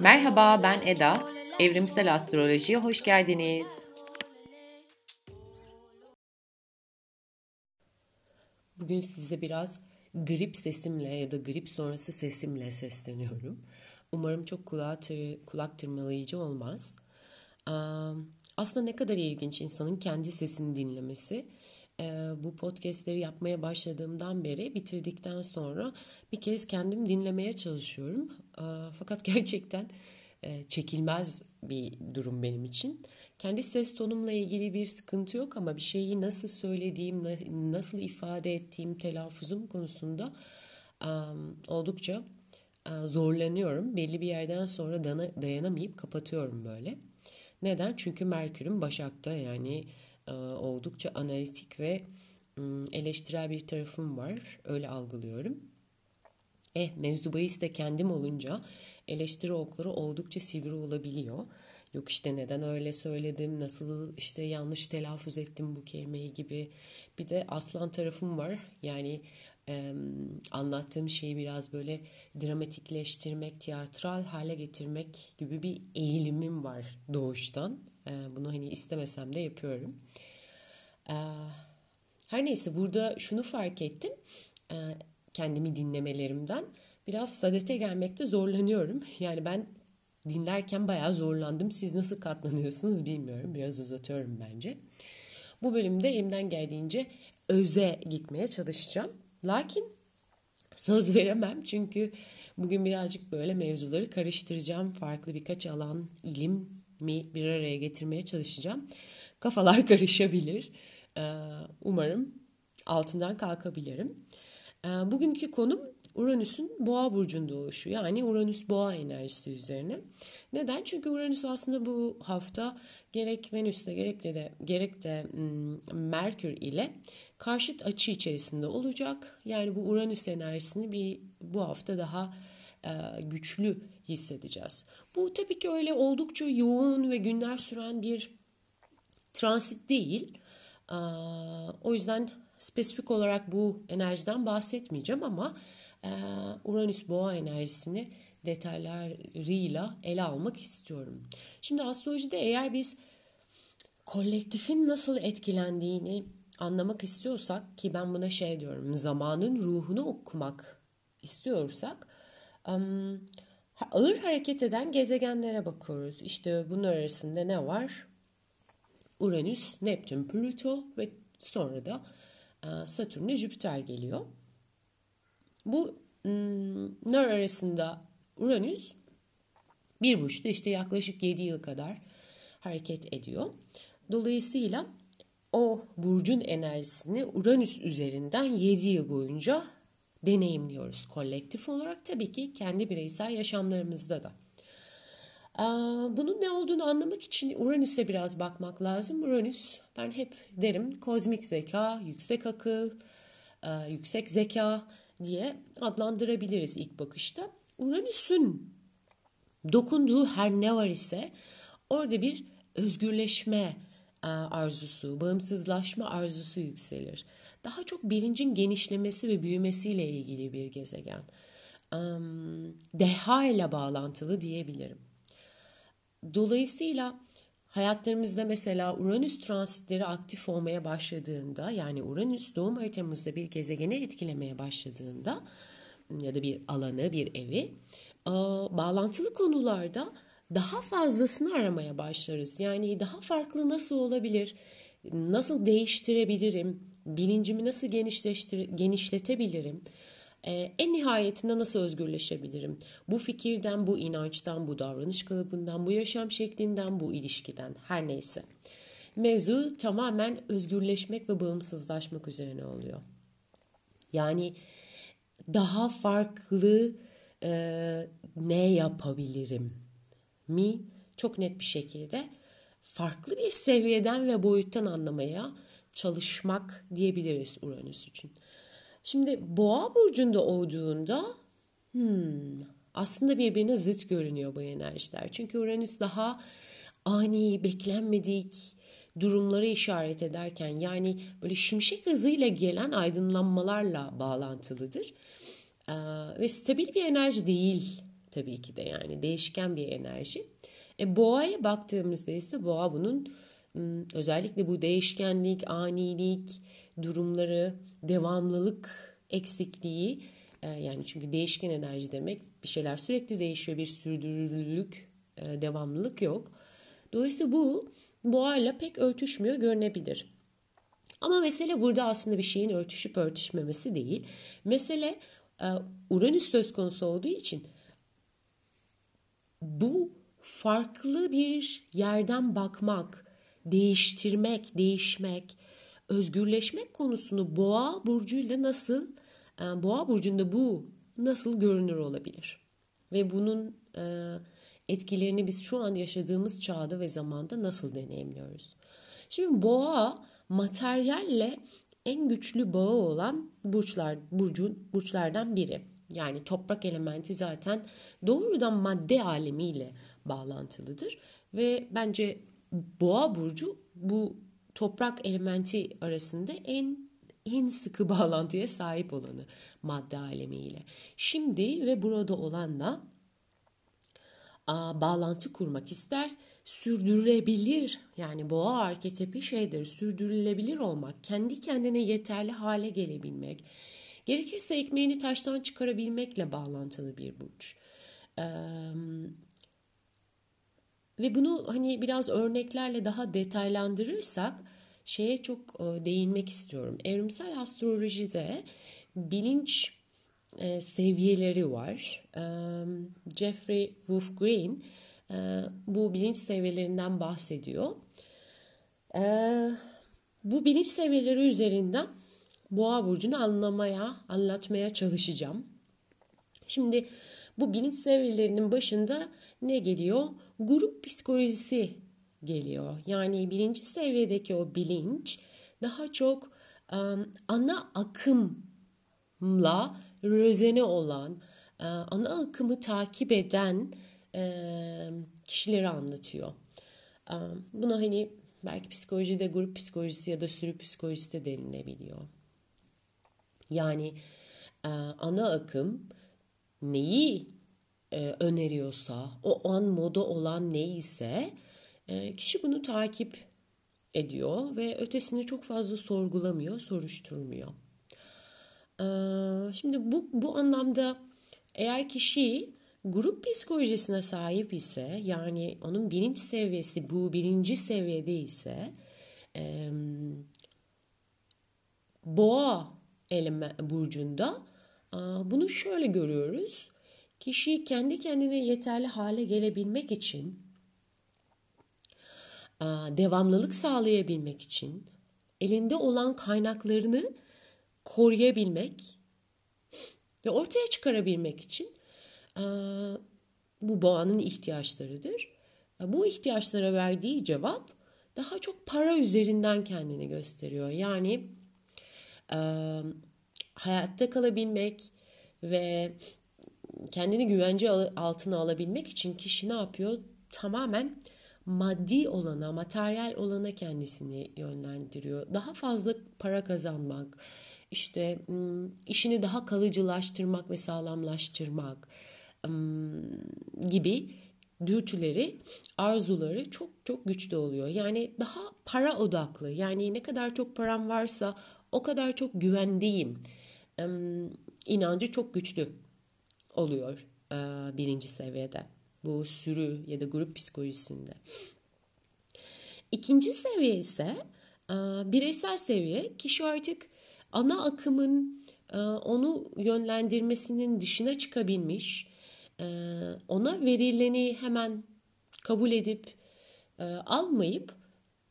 Merhaba ben Eda. Evrimsel Astroloji'ye hoş geldiniz. Bugün size biraz grip sesimle ya da grip sonrası sesimle sesleniyorum. Umarım çok kulağa tır, kulak tırmalayıcı olmaz. Aslında ne kadar ilginç insanın kendi sesini dinlemesi. Bu podcastleri yapmaya başladığımdan beri bitirdikten sonra bir kez kendim dinlemeye çalışıyorum. Fakat gerçekten çekilmez bir durum benim için. Kendi ses tonumla ilgili bir sıkıntı yok ama bir şeyi nasıl söylediğim, nasıl ifade ettiğim, telaffuzum konusunda oldukça zorlanıyorum. Belli bir yerden sonra dayanamayıp kapatıyorum böyle. Neden? Çünkü Merkür'ün Başak'ta yani oldukça analitik ve eleştirel bir tarafım var. Öyle algılıyorum. Eh mevzu bahis de kendim olunca eleştiri okları oldukça sivri olabiliyor. Yok işte neden öyle söyledim, nasıl işte yanlış telaffuz ettim bu kelimeyi gibi. Bir de aslan tarafım var. Yani anlattığım şeyi biraz böyle dramatikleştirmek, tiyatral hale getirmek gibi bir eğilimim var doğuştan. Bunu hani istemesem de yapıyorum. Her neyse burada şunu fark ettim. Kendimi dinlemelerimden biraz sadete gelmekte zorlanıyorum. Yani ben dinlerken bayağı zorlandım. Siz nasıl katlanıyorsunuz bilmiyorum. Biraz uzatıyorum bence. Bu bölümde elimden geldiğince öze gitmeye çalışacağım. Lakin söz veremem çünkü bugün birazcık böyle mevzuları karıştıracağım. Farklı birkaç alan, ilim mi bir araya getirmeye çalışacağım. Kafalar karışabilir. Umarım altından kalkabilirim. Bugünkü konum Uranüs'ün boğa burcunda oluşu yani Uranüs boğa enerjisi üzerine. Neden? Çünkü Uranüs aslında bu hafta gerek Venüs'le gerek de gerek de Merkür ile karşıt açı içerisinde olacak. Yani bu Uranüs enerjisini bir bu hafta daha e, güçlü hissedeceğiz. Bu tabii ki öyle oldukça yoğun ve günler süren bir transit değil. E, o yüzden spesifik olarak bu enerjiden bahsetmeyeceğim ama e, Uranüs boğa enerjisini detaylarıyla ele almak istiyorum. Şimdi astrolojide eğer biz kolektifin nasıl etkilendiğini anlamak istiyorsak ki ben buna şey diyorum zamanın ruhunu okumak istiyorsak ağır hareket eden gezegenlere bakıyoruz. İşte bunlar arasında ne var? Uranüs, Neptün, Plüto ve sonra da Satürn ve Jüpiter geliyor. Bu bunlar arasında Uranüs bir burçta işte yaklaşık 7 yıl kadar hareket ediyor. Dolayısıyla o burcun enerjisini Uranüs üzerinden 7 yıl boyunca deneyimliyoruz kolektif olarak tabii ki kendi bireysel yaşamlarımızda da. Bunun ne olduğunu anlamak için Uranüs'e biraz bakmak lazım. Uranüs ben hep derim kozmik zeka, yüksek akıl, yüksek zeka diye adlandırabiliriz ilk bakışta. Uranüs'ün dokunduğu her ne var ise orada bir özgürleşme arzusu, bağımsızlaşma arzusu yükselir. Daha çok bilincin genişlemesi ve büyümesiyle ilgili bir gezegen. Deha ile bağlantılı diyebilirim. Dolayısıyla hayatlarımızda mesela Uranüs transitleri aktif olmaya başladığında yani Uranüs doğum haritamızda bir gezegeni etkilemeye başladığında ya da bir alanı, bir evi bağlantılı konularda daha fazlasını aramaya başlarız. Yani daha farklı nasıl olabilir? Nasıl değiştirebilirim? Bilincimi nasıl genişleştir genişletebilirim? Ee, en nihayetinde nasıl özgürleşebilirim? Bu fikirden, bu inançtan, bu davranış kalıbından, bu yaşam şeklinden, bu ilişkiden her neyse. Mevzu tamamen özgürleşmek ve bağımsızlaşmak üzerine oluyor. Yani daha farklı e, ne yapabilirim mi çok net bir şekilde farklı bir seviyeden ve boyuttan anlamaya çalışmak diyebiliriz Uranüs için. Şimdi boğa burcunda olduğunda hmm, aslında birbirine zıt görünüyor bu enerjiler. Çünkü Uranüs daha ani, beklenmedik, durumları işaret ederken yani böyle şimşek hızıyla gelen aydınlanmalarla bağlantılıdır. Ee, ve stabil bir enerji değil tabii ki de yani değişken bir enerji. E, boğaya baktığımızda ise boğa bunun özellikle bu değişkenlik, anilik durumları, devamlılık eksikliği e, yani çünkü değişken enerji demek bir şeyler sürekli değişiyor bir sürdürülülük, e, devamlılık yok. Dolayısıyla bu boğayla pek örtüşmüyor görünebilir. Ama mesele burada aslında bir şeyin örtüşüp örtüşmemesi değil. Mesele e, Uranüs söz konusu olduğu için bu farklı bir yerden bakmak, değiştirmek, değişmek, özgürleşmek konusunu boğa burcuyla nasıl, e, boğa burcunda bu nasıl görünür olabilir? Ve bunun e, etkilerini biz şu an yaşadığımız çağda ve zamanda nasıl deneyimliyoruz? Şimdi boğa materyalle en güçlü bağı olan burçlar burcun burçlardan biri. Yani toprak elementi zaten doğrudan madde alemiyle bağlantılıdır ve bence boğa burcu bu toprak elementi arasında en en sıkı bağlantıya sahip olanı madde alemiyle. Şimdi ve burada olanla a, bağlantı kurmak ister, sürdürülebilir yani boğa arketipi şeydir, sürdürülebilir olmak, kendi kendine yeterli hale gelebilmek, gerekirse ekmeğini taştan çıkarabilmekle bağlantılı bir burç. Ve bunu hani biraz örneklerle daha detaylandırırsak şeye çok e, değinmek istiyorum. Evrimsel astrolojide bilinç e, seviyeleri var. Jeffrey Wolf Green e, bu bilinç seviyelerinden bahsediyor. Bu bilinç seviyeleri üzerinden Boğa burcunu anlamaya, anlatmaya çalışacağım. Şimdi bu bilinç seviyelerinin başında ne geliyor? Grup psikolojisi geliyor. Yani birinci seviyedeki o bilinç daha çok um, ana akımla rözene olan, uh, ana akımı takip eden uh, kişileri anlatıyor. Um, buna hani belki psikolojide grup psikolojisi ya da sürü psikolojisi de denilebiliyor. Yani uh, ana akım neyi e, öneriyorsa, o an moda olan neyse e, kişi bunu takip ediyor ve ötesini çok fazla sorgulamıyor, soruşturmuyor. E, şimdi bu, bu anlamda eğer kişi grup psikolojisine sahip ise yani onun bilinç seviyesi bu birinci seviyede ise e, boğa eleme burcunda bunu şöyle görüyoruz. Kişi kendi kendine yeterli hale gelebilmek için, devamlılık sağlayabilmek için, elinde olan kaynaklarını koruyabilmek ve ortaya çıkarabilmek için bu boğanın ihtiyaçlarıdır. Bu ihtiyaçlara verdiği cevap daha çok para üzerinden kendini gösteriyor. Yani hayatta kalabilmek ve kendini güvence altına alabilmek için kişi ne yapıyor? Tamamen maddi olana, materyal olana kendisini yönlendiriyor. Daha fazla para kazanmak, işte işini daha kalıcılaştırmak ve sağlamlaştırmak gibi dürtüleri, arzuları çok çok güçlü oluyor. Yani daha para odaklı. Yani ne kadar çok param varsa o kadar çok güvendeyim. inancı çok güçlü oluyor e, birinci seviyede. Bu sürü ya da grup psikolojisinde. İkinci seviye ise e, bireysel seviye. Kişi artık ana akımın e, onu yönlendirmesinin dışına çıkabilmiş, ona verileni hemen kabul edip almayıp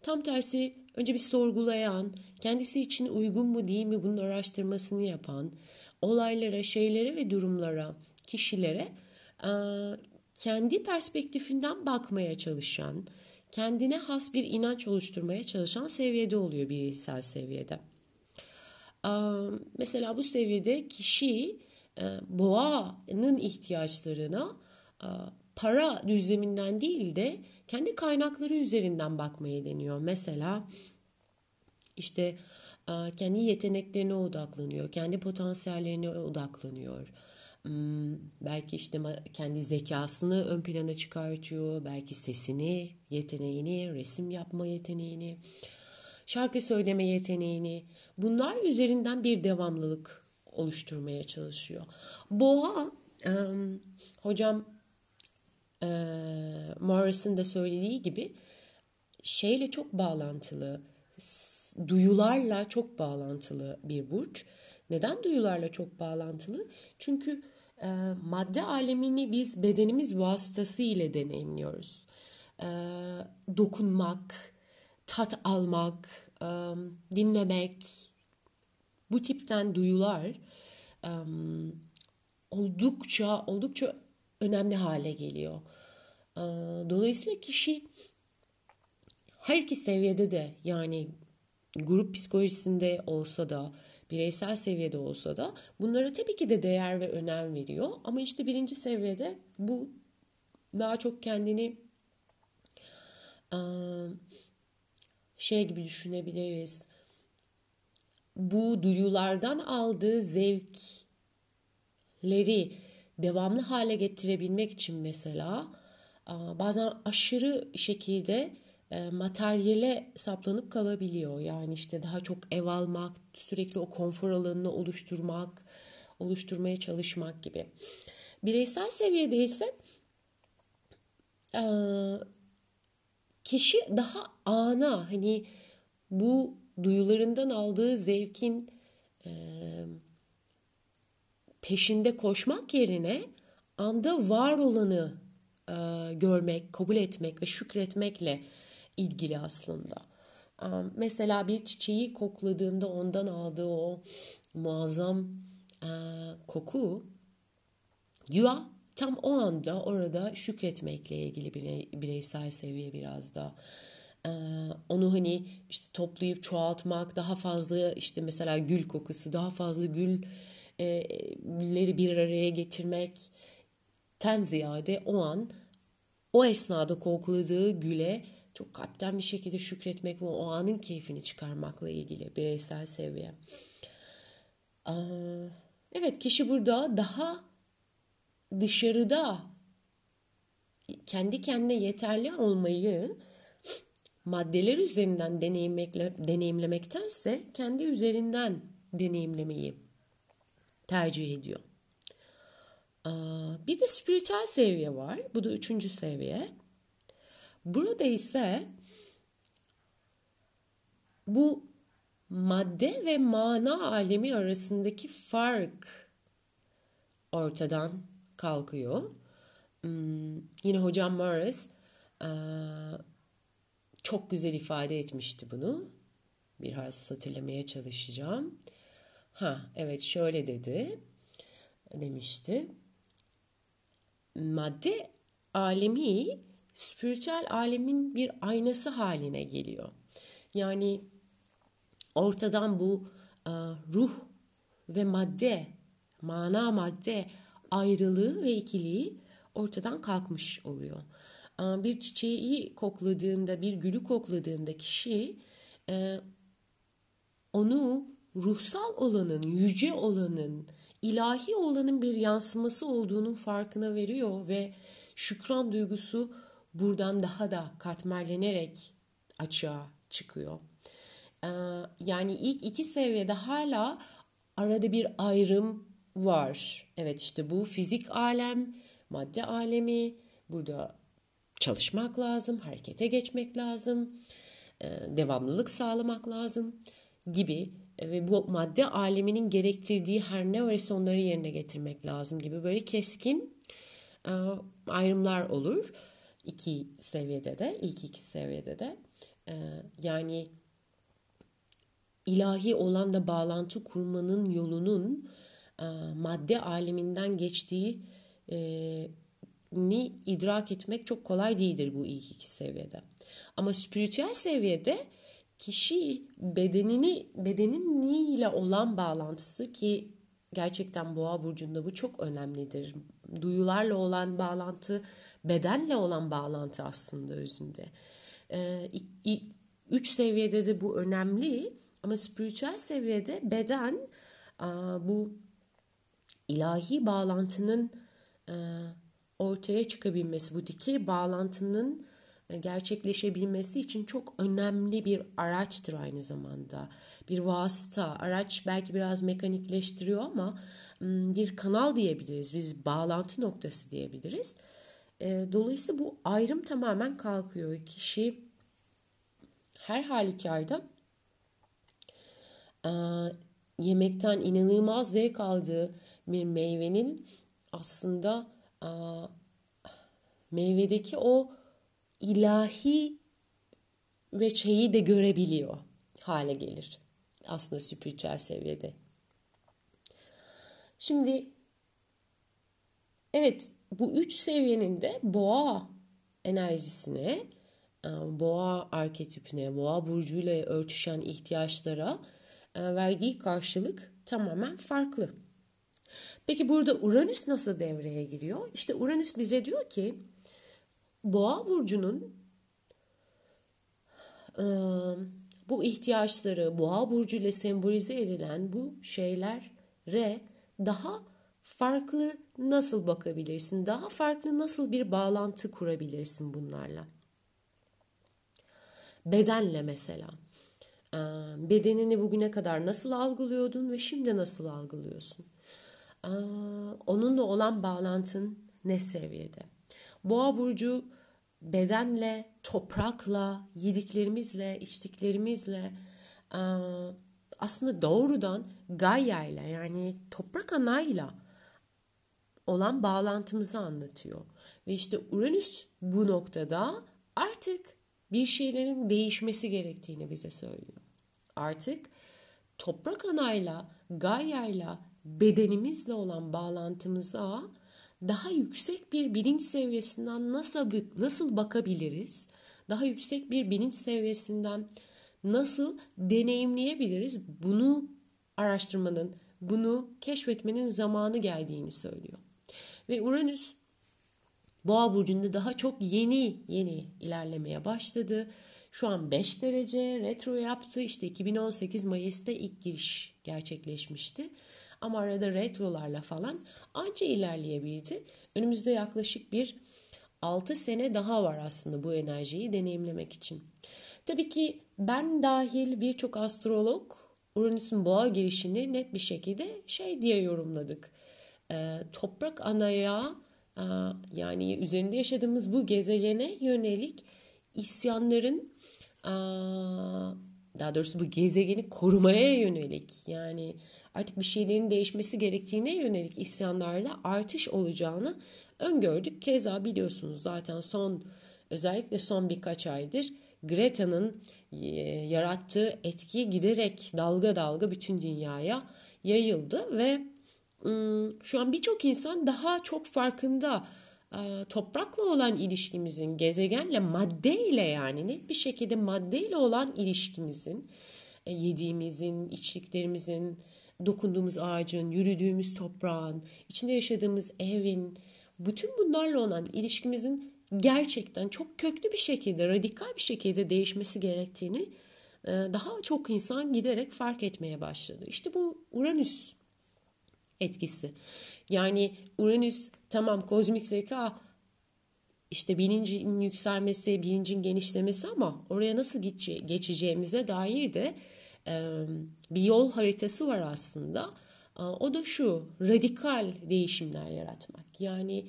tam tersi önce bir sorgulayan, kendisi için uygun mu değil mi bunun araştırmasını yapan, olaylara, şeylere ve durumlara, kişilere kendi perspektifinden bakmaya çalışan, kendine has bir inanç oluşturmaya çalışan seviyede oluyor bireysel seviyede. Mesela bu seviyede kişi boğanın ihtiyaçlarına para düzleminden değil de kendi kaynakları üzerinden bakmayı deniyor. Mesela işte kendi yeteneklerine odaklanıyor, kendi potansiyellerine odaklanıyor. Hmm, belki işte kendi zekasını ön plana çıkartıyor, belki sesini, yeteneğini, resim yapma yeteneğini, şarkı söyleme yeteneğini. Bunlar üzerinden bir devamlılık oluşturmaya çalışıyor. Boğa, hocam Morris'in de söylediği gibi şeyle çok bağlantılı duyularla çok bağlantılı bir burç. Neden duyularla çok bağlantılı? Çünkü e, madde alemini biz bedenimiz vasıtasıyla deneyimliyoruz. E, dokunmak, tat almak, e, dinlemek, bu tipten duyular e, oldukça oldukça önemli hale geliyor. E, dolayısıyla kişi her iki seviyede de yani grup psikolojisinde olsa da bireysel seviyede olsa da bunlara tabii ki de değer ve önem veriyor. Ama işte birinci seviyede bu daha çok kendini şey gibi düşünebiliriz. Bu duyulardan aldığı zevkleri devamlı hale getirebilmek için mesela bazen aşırı şekilde e, materyale saplanıp kalabiliyor. Yani işte daha çok ev almak, sürekli o konfor alanını oluşturmak, oluşturmaya çalışmak gibi. Bireysel seviyede ise kişi daha ana hani bu duyularından aldığı zevkin e, peşinde koşmak yerine anda var olanı e, görmek, kabul etmek ve şükretmekle ilgili aslında. Mesela bir çiçeği kokladığında ondan aldığı o muazzam koku ya tam o anda orada şükretmekle ilgili bireysel seviye biraz da. Onu hani işte toplayıp çoğaltmak, daha fazla işte mesela gül kokusu, daha fazla gülleri bir araya getirmek ten ziyade o an o esnada kokladığı güle çok kalpten bir şekilde şükretmek ve o anın keyfini çıkarmakla ilgili bireysel seviye. Evet kişi burada daha dışarıda kendi kendine yeterli olmayı maddeler üzerinden deneyimlemektense kendi üzerinden deneyimlemeyi tercih ediyor. Bir de spiritüel seviye var. Bu da üçüncü seviye. Burada ise bu madde ve mana alemi arasındaki fark ortadan kalkıyor. Hmm, yine hocam Morris çok güzel ifade etmişti bunu. Biraz hatırlamaya çalışacağım. Ha evet şöyle dedi demişti. Madde alemi spiritüel alemin bir aynası haline geliyor. Yani ortadan bu ruh ve madde, mana madde ayrılığı ve ikiliği ortadan kalkmış oluyor. Bir çiçeği kokladığında, bir gülü kokladığında kişi e, onu ruhsal olanın, yüce olanın, ilahi olanın bir yansıması olduğunun farkına veriyor ve şükran duygusu buradan daha da katmerlenerek açığa çıkıyor. Ee, yani ilk iki seviyede hala arada bir ayrım var. Evet işte bu fizik alem, madde alemi. Burada çalışmak lazım, harekete geçmek lazım, e, devamlılık sağlamak lazım gibi ve bu madde aleminin gerektirdiği her ne varsa onları yerine getirmek lazım gibi böyle keskin e, ayrımlar olur iki seviyede de, ilk iki seviyede de. Ee, yani ilahi olan da bağlantı kurmanın yolunun e, madde aleminden geçtiği e, ni idrak etmek çok kolay değildir bu ilk iki seviyede. Ama spiritüel seviyede kişi bedenini bedenin ni ile olan bağlantısı ki gerçekten boğa burcunda bu çok önemlidir. Duyularla olan bağlantı bedenle olan bağlantı aslında özünde. E, üç seviyede de bu önemli ama spiritüel seviyede beden bu ilahi bağlantının ortaya çıkabilmesi, bu dikey bağlantının gerçekleşebilmesi için çok önemli bir araçtır aynı zamanda. Bir vasıta, araç belki biraz mekanikleştiriyor ama bir kanal diyebiliriz. Biz bağlantı noktası diyebiliriz. E, dolayısıyla bu ayrım tamamen kalkıyor. Kişi her halükarda yemekten inanılmaz zevk aldığı bir meyvenin aslında meyvedeki o ilahi ve şeyi de görebiliyor hale gelir. Aslında spiritüel seviyede. Şimdi evet bu üç seviyenin de boğa enerjisine, boğa arketipine, boğa burcuyla örtüşen ihtiyaçlara verdiği karşılık tamamen farklı. Peki burada Uranüs nasıl devreye giriyor? İşte Uranüs bize diyor ki Boğa burcunun bu ihtiyaçları Boğa burcu ile sembolize edilen bu şeylere daha farklı nasıl bakabilirsin? Daha farklı nasıl bir bağlantı kurabilirsin bunlarla? Bedenle mesela. Bedenini bugüne kadar nasıl algılıyordun ve şimdi nasıl algılıyorsun? Onunla olan bağlantın ne seviyede? Boğa burcu bedenle, toprakla, yediklerimizle, içtiklerimizle aslında doğrudan Gaia ile yani toprak anayla olan bağlantımızı anlatıyor. Ve işte Uranüs bu noktada artık bir şeylerin değişmesi gerektiğini bize söylüyor. Artık toprak anayla, Gaia ile bedenimizle olan bağlantımıza daha yüksek bir bilinç seviyesinden nasıl nasıl bakabiliriz? Daha yüksek bir bilinç seviyesinden nasıl deneyimleyebiliriz? Bunu araştırmanın, bunu keşfetmenin zamanı geldiğini söylüyor. Ve Uranüs Boğa burcunda daha çok yeni yeni ilerlemeye başladı. Şu an 5 derece retro yaptı. İşte 2018 Mayıs'ta ilk giriş gerçekleşmişti. Ama arada retrolarla falan anca ilerleyebildi. Önümüzde yaklaşık bir 6 sene daha var aslında bu enerjiyi deneyimlemek için. Tabii ki ben dahil birçok astrolog Uranüs'ün boğa girişini net bir şekilde şey diye yorumladık. Ee, toprak anaya e, yani üzerinde yaşadığımız bu gezegene yönelik isyanların e, daha doğrusu bu gezegeni korumaya yönelik yani artık bir şeylerin değişmesi gerektiğine yönelik isyanlarla artış olacağını öngördük. Keza biliyorsunuz zaten son özellikle son birkaç aydır Greta'nın e, yarattığı etki giderek dalga dalga bütün dünyaya yayıldı ve şu an birçok insan daha çok farkında e, toprakla olan ilişkimizin, gezegenle, maddeyle yani net bir şekilde maddeyle olan ilişkimizin, e, yediğimizin, içtiklerimizin, dokunduğumuz ağacın, yürüdüğümüz toprağın, içinde yaşadığımız evin, bütün bunlarla olan ilişkimizin gerçekten çok köklü bir şekilde, radikal bir şekilde değişmesi gerektiğini e, daha çok insan giderek fark etmeye başladı. İşte bu Uranüs etkisi. Yani Uranüs tamam kozmik zeka işte bilincin yükselmesi, bilincin genişlemesi ama oraya nasıl geçeceğimize dair de bir yol haritası var aslında. O da şu radikal değişimler yaratmak. Yani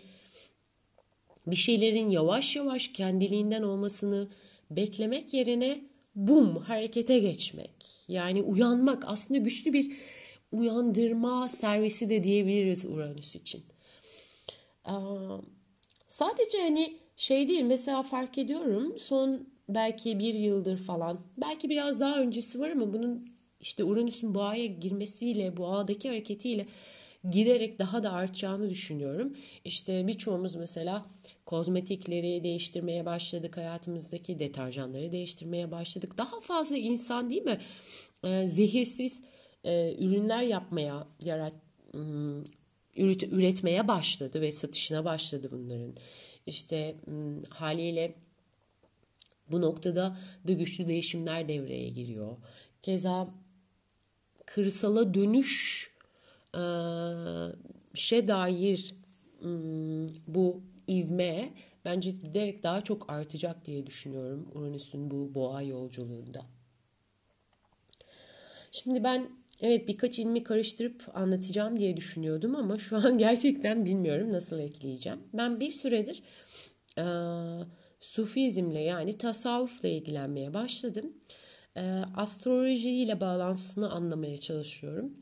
bir şeylerin yavaş yavaş kendiliğinden olmasını beklemek yerine bum harekete geçmek. Yani uyanmak aslında güçlü bir uyandırma servisi de diyebiliriz Uranüs için. Sadece hani şey değil mesela fark ediyorum son belki bir yıldır falan belki biraz daha öncesi var ama bunun işte Uranüs'ün boğaya girmesiyle boğadaki hareketiyle giderek daha da artacağını düşünüyorum. İşte birçoğumuz mesela kozmetikleri değiştirmeye başladık hayatımızdaki deterjanları değiştirmeye başladık. Daha fazla insan değil mi e, zehirsiz e, ürünler yapmaya yarat üret, üretmeye başladı ve satışına başladı bunların. işte haliyle bu noktada da güçlü değişimler devreye giriyor. Keza kırsala dönüş e, şe dair bu ivme bence giderek daha çok artacak diye düşünüyorum Uranüs'ün bu boğa yolculuğunda. Şimdi ben evet birkaç ilmi karıştırıp anlatacağım diye düşünüyordum ama şu an gerçekten bilmiyorum nasıl ekleyeceğim. Ben bir süredir e, Sufizmle yani tasavvufla ilgilenmeye başladım. E, astroloji ile bağlantısını anlamaya çalışıyorum.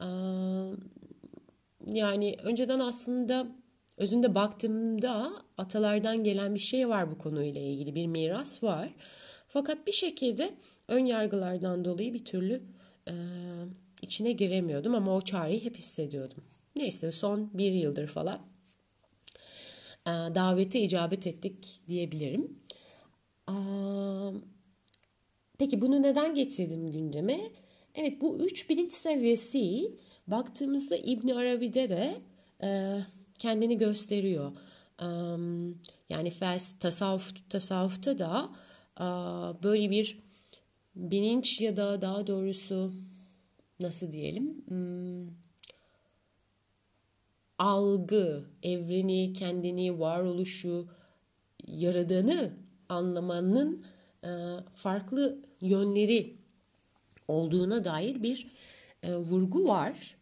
E, yani önceden aslında özünde baktığımda atalardan gelen bir şey var bu konuyla ilgili bir miras var. Fakat bir şekilde ön yargılardan dolayı bir türlü e, içine giremiyordum ama o çareyi hep hissediyordum. Neyse son bir yıldır falan davete icabet ettik diyebilirim. E, peki bunu neden getirdim gündeme? Evet bu üç bilinç seviyesi baktığımızda İbn Arabi'de de e, kendini gösteriyor. Yani tasavvuf, tasavvufta da böyle bir bilinç ya da daha doğrusu nasıl diyelim hmm, algı, evreni, kendini, varoluşu, yaradığını anlamanın e, farklı yönleri olduğuna dair bir e, vurgu var.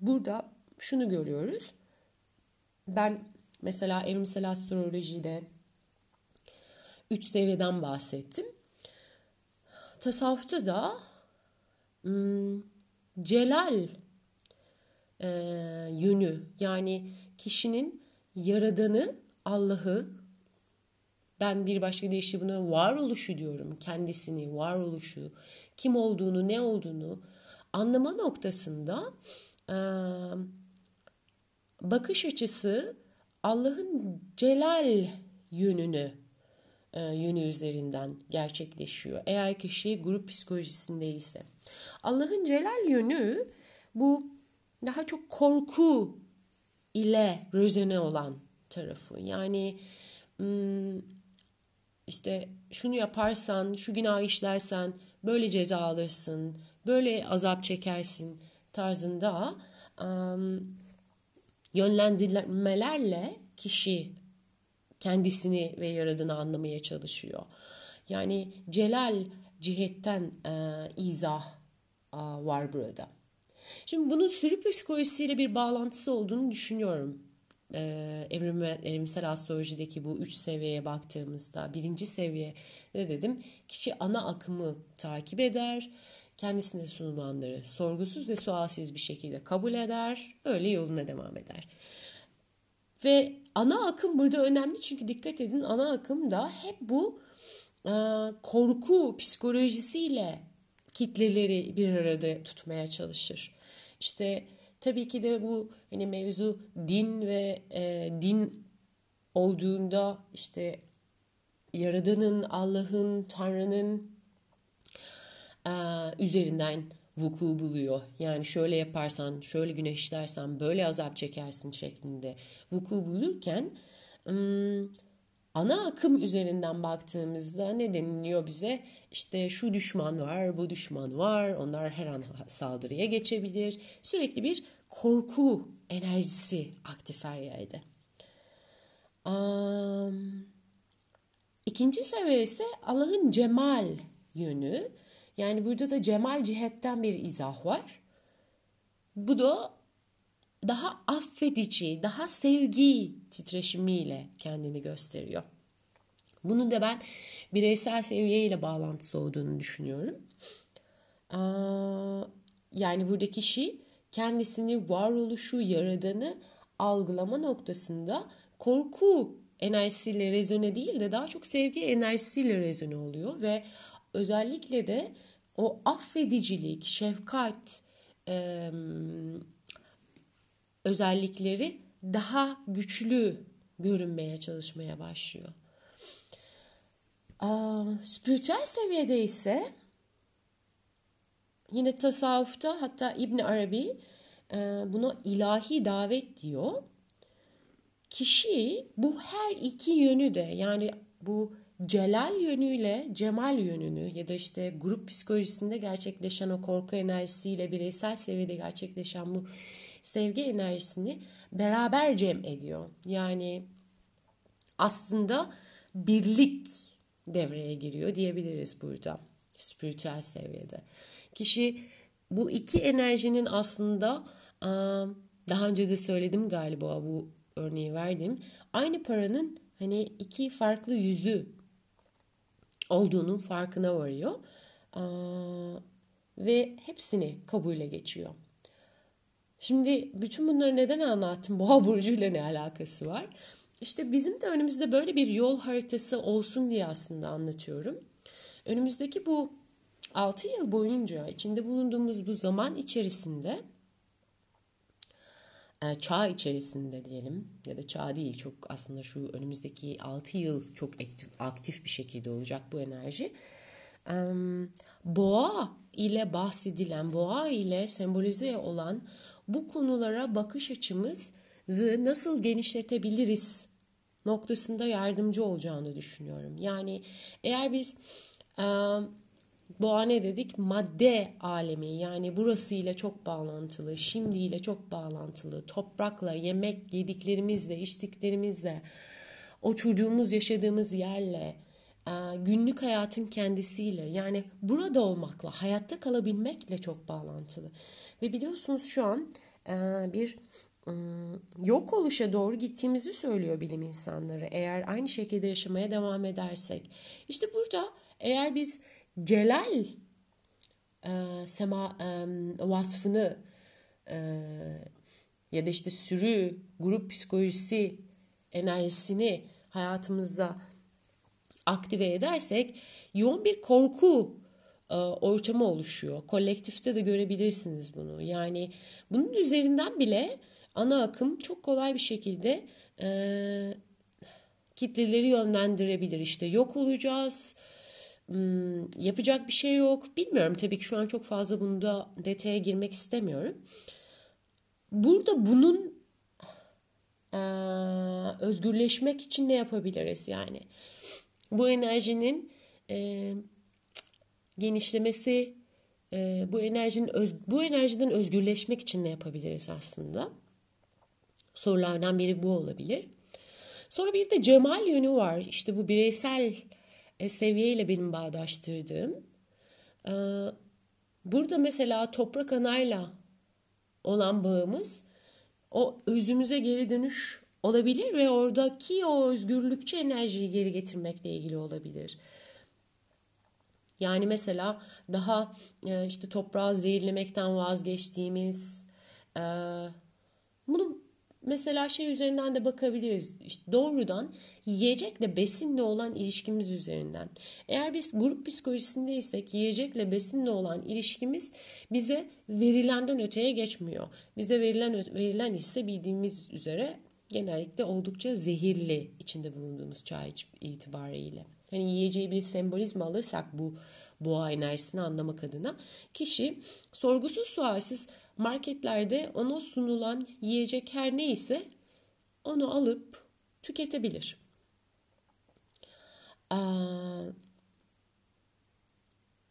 Burada şunu görüyoruz. Ben mesela evrimsel astrolojide üç seviyeden bahsettim. Tasavvufta da hmm, celal e, yönü yani kişinin yaradanı Allah'ı ben bir başka deyişle buna varoluşu diyorum. Kendisini, varoluşu, kim olduğunu, ne olduğunu anlama noktasında e, bakış açısı Allah'ın celal yönünü e, yönü üzerinden gerçekleşiyor. Eğer kişi grup psikolojisindeyse. Allah'ın celal yönü bu daha çok korku ile rezone olan tarafı. Yani işte şunu yaparsan, şu günah işlersen böyle ceza alırsın, böyle azap çekersin tarzında yönlendirmelerle kişi kendisini ve yaradığını anlamaya çalışıyor. Yani celal cihetten e, izah var burada. Şimdi bunun sürü psikolojisiyle bir bağlantısı olduğunu düşünüyorum. Ee, evrim, evrimsel astrolojideki bu üç seviyeye baktığımızda birinci seviye ne dedim? Kişi ana akımı takip eder, kendisine sunulanları sorgusuz ve sualsiz bir şekilde kabul eder, öyle yoluna devam eder. Ve ana akım burada önemli çünkü dikkat edin ana akım da hep bu e, korku psikolojisiyle kitleleri bir arada tutmaya çalışır. İşte tabii ki de bu hani mevzu din ve e, din olduğunda işte Yaradan'ın, Allah'ın, Tanrı'nın e, üzerinden vuku buluyor. Yani şöyle yaparsan, şöyle güneşlersen, böyle azap çekersin şeklinde vuku bulurken ana akım üzerinden baktığımızda ne deniliyor bize? İşte şu düşman var, bu düşman var, onlar her an saldırıya geçebilir. Sürekli bir korku enerjisi aktif her yerde. Um, ikinci seviye ise Allah'ın cemal yönü. Yani burada da cemal cihetten bir izah var. Bu da daha affedici, daha sevgi titreşimiyle kendini gösteriyor. Bunun da ben bireysel seviyeyle bağlantısı olduğunu düşünüyorum. Yani buradaki kişi kendisini, varoluşu, yaradanı algılama noktasında korku enerjisiyle rezone değil de daha çok sevgi enerjisiyle rezone oluyor ve özellikle de o affedicilik, şefkat, özellikleri daha güçlü görünmeye çalışmaya başlıyor. Aa, spiritüel seviyede ise yine tasavvufta hatta İbn Arabi e, buna ilahi davet diyor. kişi bu her iki yönü de yani bu celal yönüyle cemal yönünü ya da işte grup psikolojisinde gerçekleşen o korku enerjisiyle bireysel seviyede gerçekleşen bu sevgi enerjisini beraber cem ediyor. Yani aslında birlik devreye giriyor diyebiliriz burada spiritüel seviyede. Kişi bu iki enerjinin aslında daha önce de söyledim galiba bu örneği verdim. Aynı paranın hani iki farklı yüzü olduğunun farkına varıyor. Ve hepsini kabule geçiyor. Şimdi bütün bunları neden anlattım? Boğa burcuyla ne alakası var? İşte bizim de önümüzde böyle bir yol haritası olsun diye aslında anlatıyorum. Önümüzdeki bu 6 yıl boyunca içinde bulunduğumuz bu zaman içerisinde e, çağ içerisinde diyelim ya da çağ değil çok aslında şu önümüzdeki 6 yıl çok aktif, aktif bir şekilde olacak bu enerji. Boğa ile bahsedilen, boğa ile sembolize olan bu konulara bakış açımızı nasıl genişletebiliriz noktasında yardımcı olacağını düşünüyorum. Yani eğer biz boğa ne dedik? Madde alemi yani burasıyla çok bağlantılı, şimdiyle çok bağlantılı, toprakla, yemek yediklerimizle, içtiklerimizle, o çocuğumuz yaşadığımız yerle, günlük hayatın kendisiyle yani burada olmakla, hayatta kalabilmekle çok bağlantılı. Ve biliyorsunuz şu an bir yok oluşa doğru gittiğimizi söylüyor bilim insanları. Eğer aynı şekilde yaşamaya devam edersek. İşte burada eğer biz celal e, sema e, vasfını e, ya da işte sürü, grup psikolojisi enerjisini hayatımızda aktive edersek yoğun bir korku e, ortamı oluşuyor. Kolektifte de görebilirsiniz bunu. Yani bunun üzerinden bile ana akım çok kolay bir şekilde e, kitleleri yönlendirebilir. İşte yok olacağız, hmm, yapacak bir şey yok. Bilmiyorum tabii ki şu an çok fazla bunda detaya girmek istemiyorum. Burada bunun e, özgürleşmek için ne yapabiliriz yani? Bu enerjinin e, genişlemesi, e, bu enerjinin öz, bu enerjiden özgürleşmek için ne yapabiliriz aslında? Sorulardan biri bu olabilir. Sonra bir de cemal yönü var. İşte bu bireysel e, seviyeyle benim bağdaştırdığım. E, burada mesela toprak anayla olan bağımız o özümüze geri dönüş olabilir ve oradaki o özgürlükçü enerjiyi geri getirmekle ilgili olabilir. Yani mesela daha e, işte toprağı zehirlemekten vazgeçtiğimiz bunu mesela şey üzerinden de bakabiliriz. İşte doğrudan yiyecekle besinle olan ilişkimiz üzerinden. Eğer biz grup psikolojisindeysek yiyecekle besinle olan ilişkimiz bize verilenden öteye geçmiyor. Bize verilen verilen ise bildiğimiz üzere genellikle oldukça zehirli içinde bulunduğumuz çağ itibariyle. Hani yiyeceği bir sembolizm alırsak bu boğa enerjisini anlamak adına kişi sorgusuz sualsiz marketlerde ona sunulan yiyecek her neyse onu alıp tüketebilir. Ee,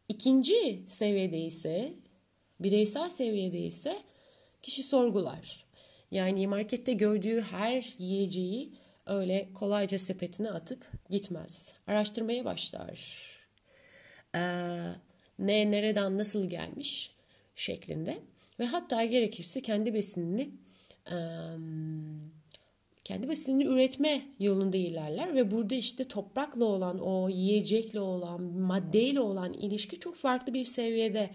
ikinci seviyede ise bireysel seviyede ise kişi sorgular. Yani markette gördüğü her yiyeceği öyle kolayca sepetine atıp gitmez. Araştırmaya başlar. Ee, ne nereden nasıl gelmiş şeklinde ve hatta gerekirse kendi besinini kendi besinini üretme yolunda ilerler ve burada işte toprakla olan o yiyecekle olan maddeyle olan ilişki çok farklı bir seviyede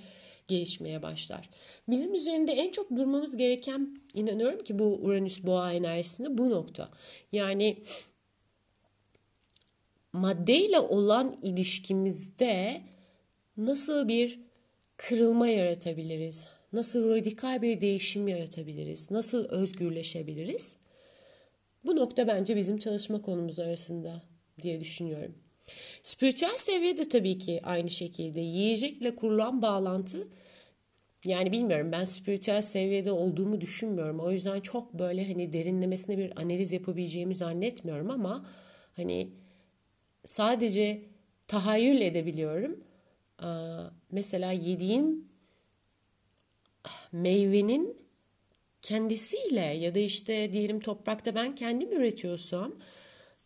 gelişmeye başlar. Bizim üzerinde en çok durmamız gereken inanıyorum ki bu Uranüs boğa enerjisinde bu nokta. Yani maddeyle olan ilişkimizde nasıl bir kırılma yaratabiliriz? Nasıl radikal bir değişim yaratabiliriz? Nasıl özgürleşebiliriz? Bu nokta bence bizim çalışma konumuz arasında diye düşünüyorum. Spiritüel seviyede tabii ki aynı şekilde yiyecekle kurulan bağlantı yani bilmiyorum ben spiritüel seviyede olduğumu düşünmüyorum. O yüzden çok böyle hani derinlemesine bir analiz yapabileceğimi zannetmiyorum ama hani sadece tahayyül edebiliyorum. Mesela yediğim meyvenin kendisiyle ya da işte diyelim toprakta ben kendim üretiyorsam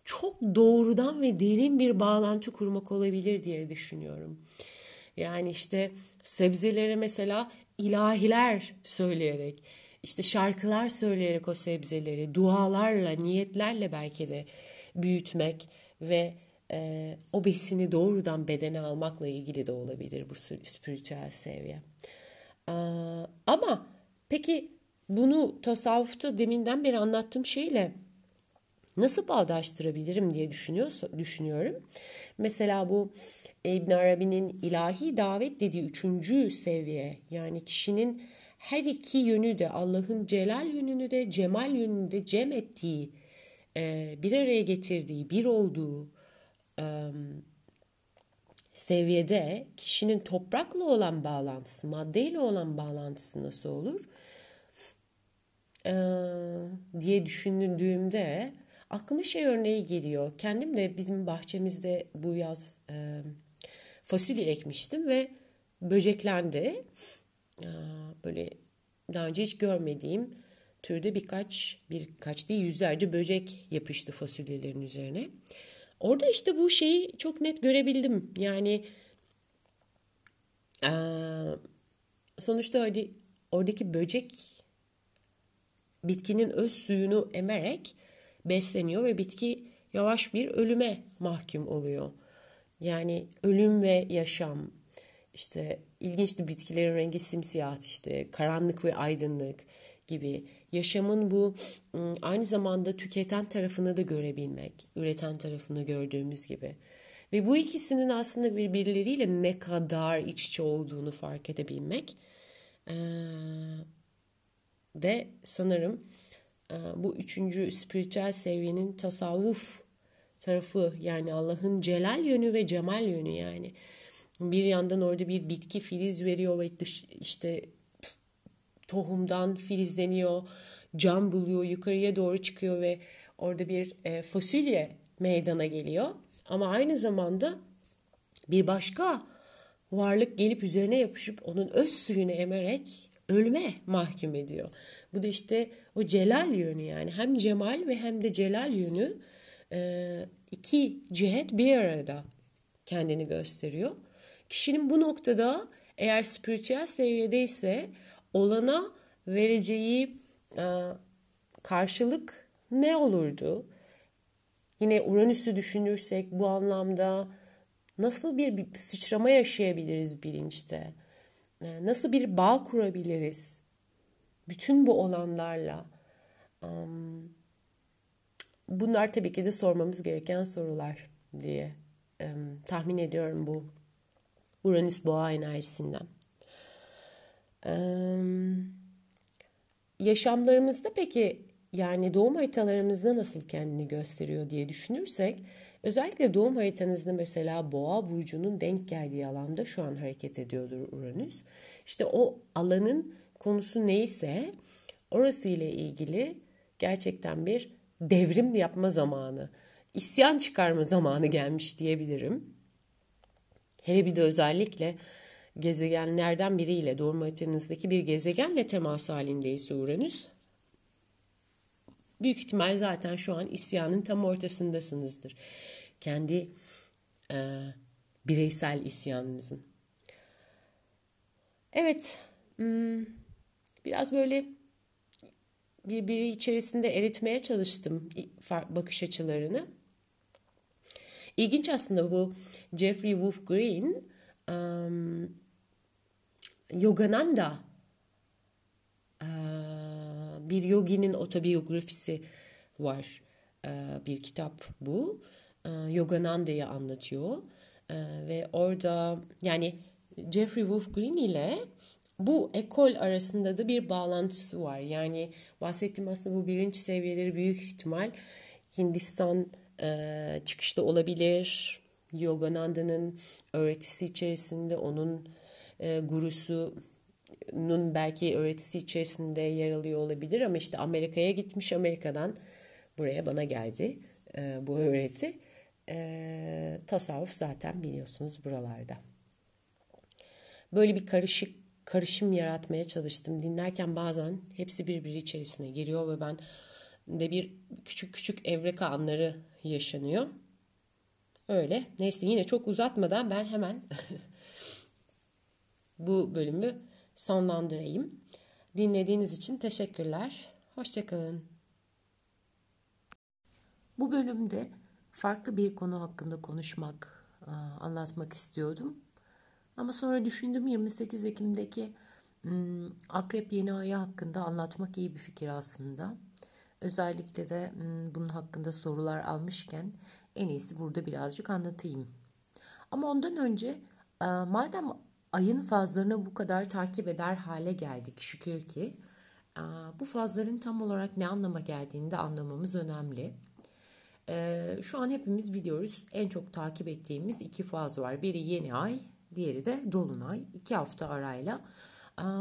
çok doğrudan ve derin bir bağlantı kurmak olabilir diye düşünüyorum. Yani işte sebzelere mesela ilahiler söyleyerek, işte şarkılar söyleyerek o sebzeleri, dualarla, niyetlerle belki de büyütmek ve e, o besini doğrudan bedene almakla ilgili de olabilir bu spiritüel seviye. Ee, ama peki bunu tasavvufta deminden beri anlattığım şeyle nasıl bağdaştırabilirim diye düşünüyorum. Mesela bu İbn Arabi'nin ilahi davet dediği üçüncü seviye yani kişinin her iki yönü de Allah'ın celal yönünü de cemal yönünü de cem ettiği, e, bir araya getirdiği, bir olduğu seviyede kişinin toprakla olan bağlantısı, maddeyle olan bağlantısı nasıl olur? diye düşündüğümde aklıma şey örneği geliyor. Kendim de bizim bahçemizde bu yaz e, fasulye ekmiştim ve böceklendi. E, böyle daha önce hiç görmediğim türde birkaç, birkaç değil yüzlerce böcek yapıştı fasulyelerin üzerine. Orada işte bu şeyi çok net görebildim. Yani e, sonuçta oradaki böcek bitkinin öz suyunu emerek besleniyor ve bitki yavaş bir ölüme mahkum oluyor. Yani ölüm ve yaşam işte ilginçti bitkilerin rengi simsiyah işte karanlık ve aydınlık gibi yaşamın bu ıı, aynı zamanda tüketen tarafını da görebilmek, üreten tarafını gördüğümüz gibi. Ve bu ikisinin aslında birbirleriyle ne kadar iç içe olduğunu fark edebilmek de sanırım bu üçüncü spiritüel seviyenin tasavvuf tarafı yani Allah'ın celal yönü ve cemal yönü yani. Bir yandan orada bir bitki filiz veriyor ve işte tohumdan filizleniyor, cam buluyor, yukarıya doğru çıkıyor ve orada bir e, fasulye meydana geliyor. Ama aynı zamanda bir başka varlık gelip üzerine yapışıp onun öz suyunu emerek ölüme mahkum ediyor. Bu da işte o celal yönü yani hem cemal ve hem de celal yönü e, iki cihet bir arada kendini gösteriyor. Kişinin bu noktada eğer spiritüel seviyedeyse olana vereceği e, karşılık ne olurdu? Yine Uranüs'ü düşünürsek bu anlamda nasıl bir, sıçrama yaşayabiliriz bilinçte? E, nasıl bir bağ kurabiliriz? Bütün bu olanlarla. Um, bunlar tabii ki de sormamız gereken sorular diye um, tahmin ediyorum bu Uranüs boğa enerjisinden. Um, yaşamlarımızda peki yani doğum haritalarımızda nasıl kendini gösteriyor diye düşünürsek özellikle doğum haritanızda mesela boğa burcunun denk geldiği alanda şu an hareket ediyordur Uranüs. İşte o alanın konusu neyse orası ile ilgili gerçekten bir devrim yapma zamanı, isyan çıkarma zamanı gelmiş diyebilirim. Hele bir de özellikle gezegenlerden biriyle doğum haritanızdaki bir gezegenle temas halindeyse Uranüs büyük ihtimal zaten şu an isyanın tam ortasındasınızdır. Kendi e, bireysel isyanınızın. Evet, hmm, biraz böyle birbiri içerisinde eritmeye çalıştım bakış açılarını. İlginç aslında bu Jeffrey Wolf Green um, Yogananda bir yoginin otobiyografisi var. Bir kitap bu. Yogananda'yı anlatıyor. Ve orada yani Jeffrey Wolf Green ile bu ekol arasında da bir bağlantısı var. Yani bahsettiğim aslında bu birinci seviyeleri büyük ihtimal Hindistan e, çıkışta olabilir. Yogananda'nın öğretisi içerisinde onun e, gurusu Nun belki öğretisi içerisinde yer alıyor olabilir ama işte Amerika'ya gitmiş Amerika'dan buraya bana geldi e, bu öğreti. E, tasavvuf zaten biliyorsunuz buralarda. Böyle bir karışık karışım yaratmaya çalıştım. Dinlerken bazen hepsi birbiri içerisine giriyor ve ben de bir küçük küçük evreka anları yaşanıyor. Öyle. Neyse yine çok uzatmadan ben hemen bu bölümü sonlandırayım. Dinlediğiniz için teşekkürler. Hoşçakalın. Bu bölümde farklı bir konu hakkında konuşmak, anlatmak istiyordum. Ama sonra düşündüm 28 Ekim'deki Akrep Yeni Ayı hakkında anlatmak iyi bir fikir aslında. Özellikle de bunun hakkında sorular almışken en iyisi burada birazcık anlatayım. Ama ondan önce madem ayın fazlarını bu kadar takip eder hale geldik şükür ki bu fazların tam olarak ne anlama geldiğini de anlamamız önemli. Şu an hepimiz biliyoruz en çok takip ettiğimiz iki faz var. Biri yeni ay, diğeri de dolunay. İki hafta arayla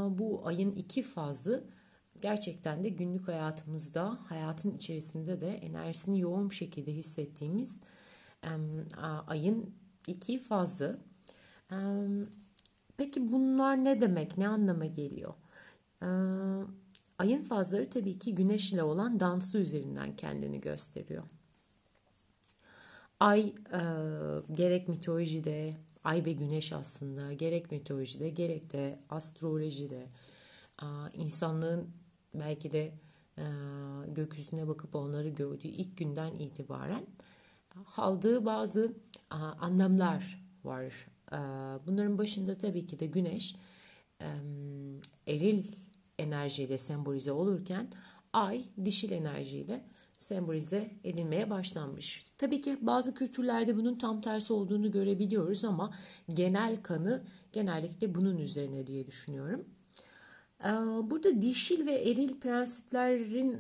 bu ayın iki fazı gerçekten de günlük hayatımızda, hayatın içerisinde de enerjisini yoğun şekilde hissettiğimiz ayın iki fazı. Peki bunlar ne demek, ne anlama geliyor? Ayın fazları tabii ki güneşle olan dansı üzerinden kendini gösteriyor. Ay e, gerek mitolojide, ay ve güneş aslında gerek mitolojide gerek de astrolojide insanlığın belki de gökyüzüne bakıp onları gördüğü ilk günden itibaren aldığı bazı anlamlar var. Bunların başında tabii ki de güneş eril enerjiyle sembolize olurken ay dişil enerjiyle sembolize edilmeye başlanmış. Tabii ki bazı kültürlerde bunun tam tersi olduğunu görebiliyoruz ama genel kanı genellikle bunun üzerine diye düşünüyorum. Ee, burada dişil ve eril prensiplerin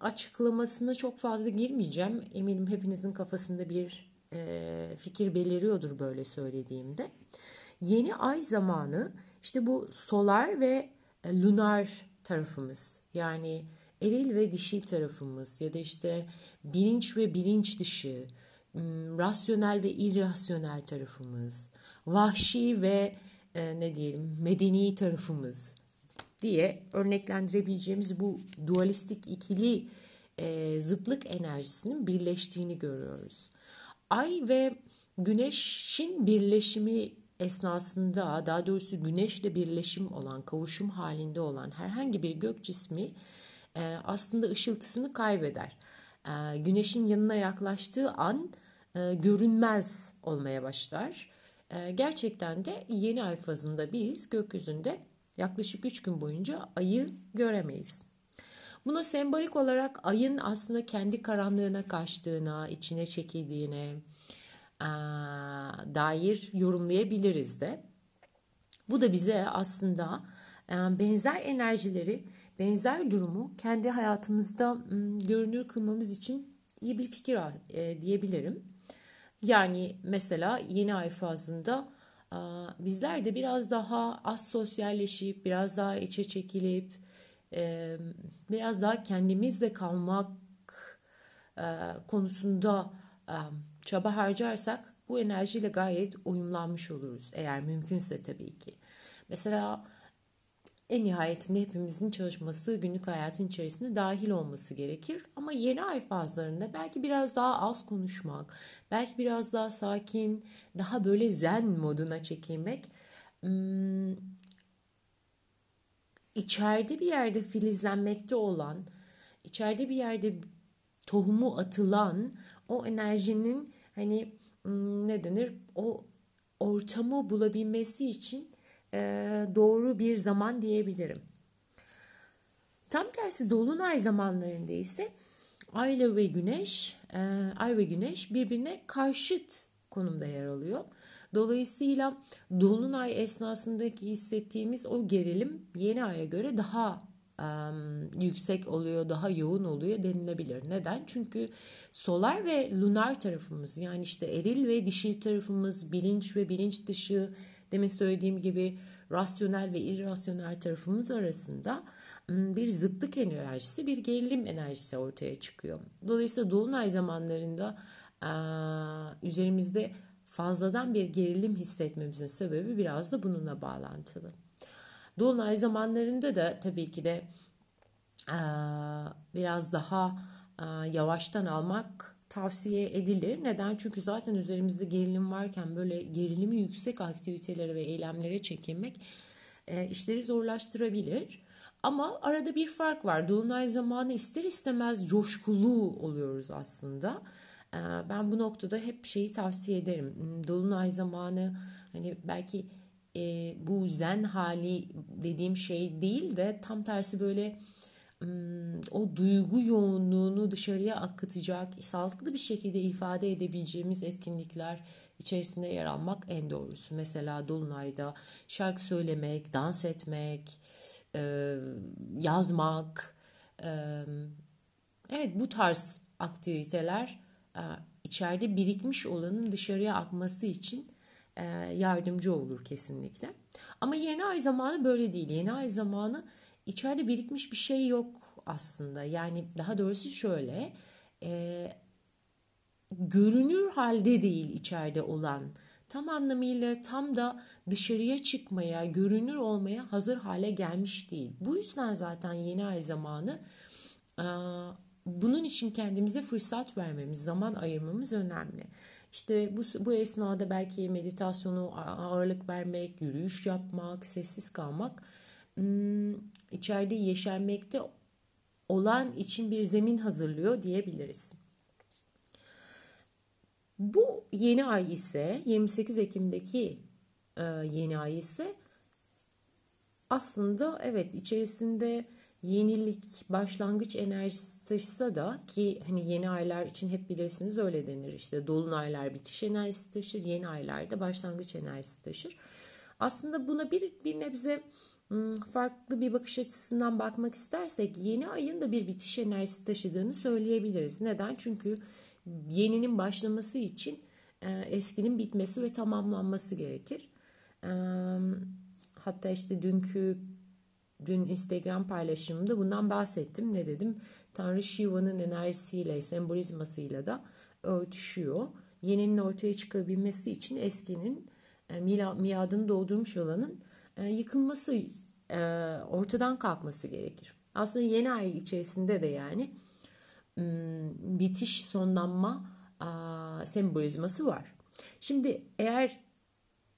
açıklamasına çok fazla girmeyeceğim. Eminim hepinizin kafasında bir e, fikir beliriyordur böyle söylediğimde. Yeni ay zamanı işte bu solar ve e, lunar tarafımız yani eril ve dişil tarafımız ya da işte bilinç ve bilinç dışı, rasyonel ve irrasyonel tarafımız, vahşi ve e, ne diyelim medeni tarafımız diye örneklendirebileceğimiz bu dualistik ikili e, zıtlık enerjisinin birleştiğini görüyoruz. Ay ve güneşin birleşimi esnasında daha doğrusu güneşle birleşim olan, kavuşum halinde olan herhangi bir gök cismi e, aslında ışıltısını kaybeder. E, güneşin yanına yaklaştığı an e, görünmez olmaya başlar. E, gerçekten de yeni ay fazında biz gökyüzünde yaklaşık 3 gün boyunca ayı göremeyiz. Buna sembolik olarak ayın aslında kendi karanlığına kaçtığına, içine çekildiğine e, dair yorumlayabiliriz de. Bu da bize aslında e, benzer enerjileri benzer durumu kendi hayatımızda görünür kılmamız için iyi bir fikir e, diyebilirim. Yani mesela yeni ay fazında bizler de biraz daha az sosyalleşip, biraz daha içe çekilip, biraz daha kendimizle kalmak konusunda çaba harcarsak bu enerjiyle gayet uyumlanmış oluruz. Eğer mümkünse tabii ki. Mesela en nihayetinde hepimizin çalışması günlük hayatın içerisinde dahil olması gerekir. Ama yeni ay fazlarında belki biraz daha az konuşmak, belki biraz daha sakin, daha böyle zen moduna çekilmek hmm, içeride bir yerde filizlenmekte olan, içeride bir yerde tohumu atılan o enerjinin hani hmm, ne denir o ortamı bulabilmesi için doğru bir zaman diyebilirim. Tam tersi dolunay zamanlarında ise Ay ve Güneş, Ay ve Güneş birbirine karşıt konumda yer alıyor. Dolayısıyla dolunay esnasındaki hissettiğimiz o gerilim yeni aya göre daha um, yüksek oluyor, daha yoğun oluyor denilebilir. Neden? Çünkü solar ve lunar tarafımız yani işte eril ve dişil tarafımız, bilinç ve bilinç dışı demin söylediğim gibi rasyonel ve irrasyonel tarafımız arasında bir zıtlık enerjisi, bir gerilim enerjisi ortaya çıkıyor. Dolayısıyla dolunay zamanlarında üzerimizde fazladan bir gerilim hissetmemizin sebebi biraz da bununla bağlantılı. Dolunay zamanlarında da tabii ki de biraz daha yavaştan almak tavsiye edilir. Neden? Çünkü zaten üzerimizde gerilim varken böyle gerilimi yüksek aktivitelere ve eylemlere çekinmek işleri zorlaştırabilir. Ama arada bir fark var. Dolunay zamanı ister istemez coşkulu oluyoruz aslında. Ben bu noktada hep şeyi tavsiye ederim. Hmm, Dolunay zamanı hani belki e, bu zen hali dediğim şey değil de tam tersi böyle o duygu yoğunluğunu dışarıya akıtacak, sağlıklı bir şekilde ifade edebileceğimiz etkinlikler içerisinde yer almak en doğrusu. Mesela Dolunay'da şarkı söylemek, dans etmek, yazmak, evet bu tarz aktiviteler içeride birikmiş olanın dışarıya akması için yardımcı olur kesinlikle. Ama yeni ay zamanı böyle değil. Yeni ay zamanı içeride birikmiş bir şey yok aslında. Yani daha doğrusu şöyle e, görünür halde değil içeride olan tam anlamıyla tam da dışarıya çıkmaya, görünür olmaya hazır hale gelmiş değil. Bu yüzden zaten yeni ay zamanı bunun için kendimize fırsat vermemiz, zaman ayırmamız önemli. İşte bu, bu esnada belki meditasyonu ağırlık vermek, yürüyüş yapmak, sessiz kalmak hmm, içeride yeşermekte olan için bir zemin hazırlıyor diyebiliriz. Bu yeni ay ise 28 Ekim'deki e, yeni ay ise aslında evet içerisinde yenilik, başlangıç enerjisi taşısa da ki hani yeni aylar için hep bilirsiniz öyle denir işte dolunaylar bitiş enerjisi taşır, yeni aylarda başlangıç enerjisi taşır. Aslında buna bir, bir nebze farklı bir bakış açısından bakmak istersek yeni ayın da bir bitiş enerjisi taşıdığını söyleyebiliriz. Neden? Çünkü yeninin başlaması için eskinin bitmesi ve tamamlanması gerekir. Hatta işte dünkü dün Instagram paylaşımımda bundan bahsettim. Ne dedim? Tanrı Shiva'nın enerjisiyle, sembolizmasıyla da örtüşüyor. Yeninin ortaya çıkabilmesi için eskinin e, miadını doldurmuş olanın e, yıkılması, e, ortadan kalkması gerekir. Aslında yeni ay içerisinde de yani bitiş, sonlanma sembolizması var. Şimdi eğer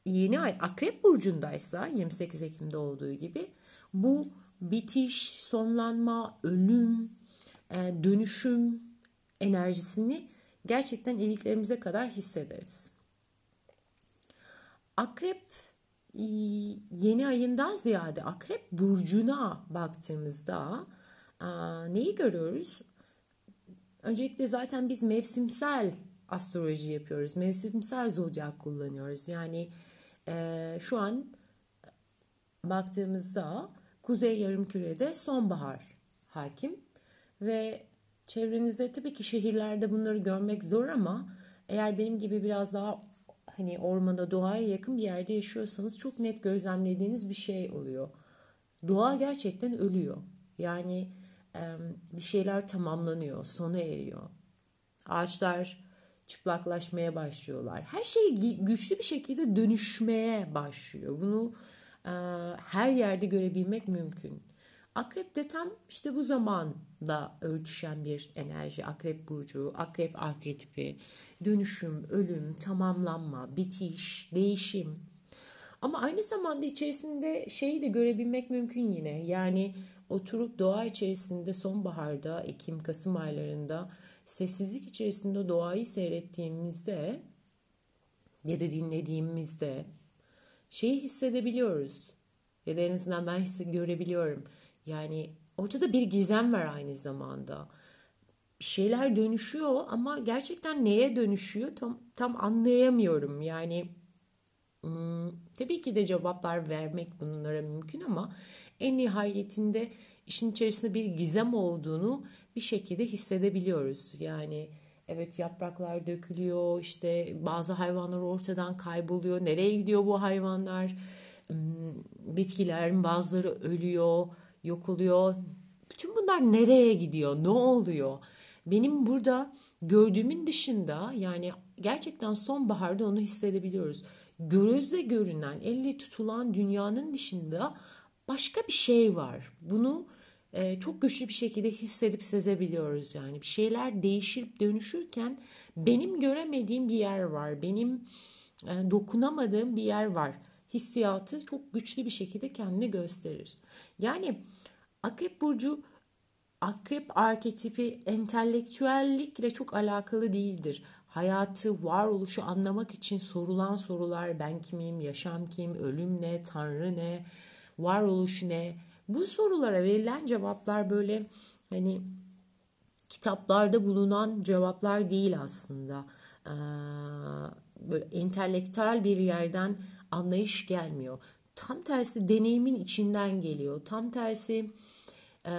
yeni ay akrep burcundaysa 28 Ekim'de olduğu gibi bu bitiş, sonlanma, ölüm, e, dönüşüm enerjisini gerçekten iliklerimize kadar hissederiz. Akrep yeni ayından ziyade akrep burcuna baktığımızda neyi görüyoruz? Öncelikle zaten biz mevsimsel astroloji yapıyoruz. Mevsimsel zodyak kullanıyoruz. Yani e, şu an baktığımızda Kuzey Yarımküre'de sonbahar hakim ve çevrenizde tabii ki şehirlerde bunları görmek zor ama eğer benim gibi biraz daha hani ormana doğaya yakın bir yerde yaşıyorsanız çok net gözlemlediğiniz bir şey oluyor. Doğa gerçekten ölüyor. Yani bir şeyler tamamlanıyor, sona eriyor. Ağaçlar çıplaklaşmaya başlıyorlar. Her şey güçlü bir şekilde dönüşmeye başlıyor. Bunu her yerde görebilmek mümkün. Akrep de tam işte bu zamanda örtüşen bir enerji. Akrep burcu, akrep arketipi, dönüşüm, ölüm, tamamlanma, bitiş, değişim. Ama aynı zamanda içerisinde şeyi de görebilmek mümkün yine. Yani oturup doğa içerisinde sonbaharda, Ekim, Kasım aylarında sessizlik içerisinde doğayı seyrettiğimizde ya da dinlediğimizde şeyi hissedebiliyoruz. Ya da en azından ben hissi görebiliyorum. Yani ortada bir gizem var aynı zamanda. Bir şeyler dönüşüyor ama gerçekten neye dönüşüyor tam, tam anlayamıyorum. Yani hmm, tabii ki de cevaplar vermek bunlara mümkün ama en nihayetinde işin içerisinde bir gizem olduğunu bir şekilde hissedebiliyoruz. Yani Evet yapraklar dökülüyor işte bazı hayvanlar ortadan kayboluyor. Nereye gidiyor bu hayvanlar? Hmm, bitkilerin bazıları ölüyor, yok oluyor. Bütün bunlar nereye gidiyor? Ne oluyor? Benim burada gördüğümün dışında yani gerçekten sonbaharda onu hissedebiliyoruz. Gözle görünen, elle tutulan dünyanın dışında başka bir şey var. Bunu e, çok güçlü bir şekilde hissedip sezebiliyoruz yani. Bir şeyler değişip dönüşürken benim göremediğim bir yer var. Benim e, dokunamadığım bir yer var. Hissiyatı çok güçlü bir şekilde kendini gösterir. Yani Akrep Burcu Akrep arketipi entelektüellikle çok alakalı değildir. Hayatı, varoluşu anlamak için sorulan sorular ben kimim, yaşam kim, ölüm ne, tanrı ne, varoluş ne? Bu sorulara verilen cevaplar böyle hani kitaplarda bulunan cevaplar değil aslında. Ee, böyle entelektüel bir yerden anlayış gelmiyor. Tam tersi deneyimin içinden geliyor. Tam tersi e,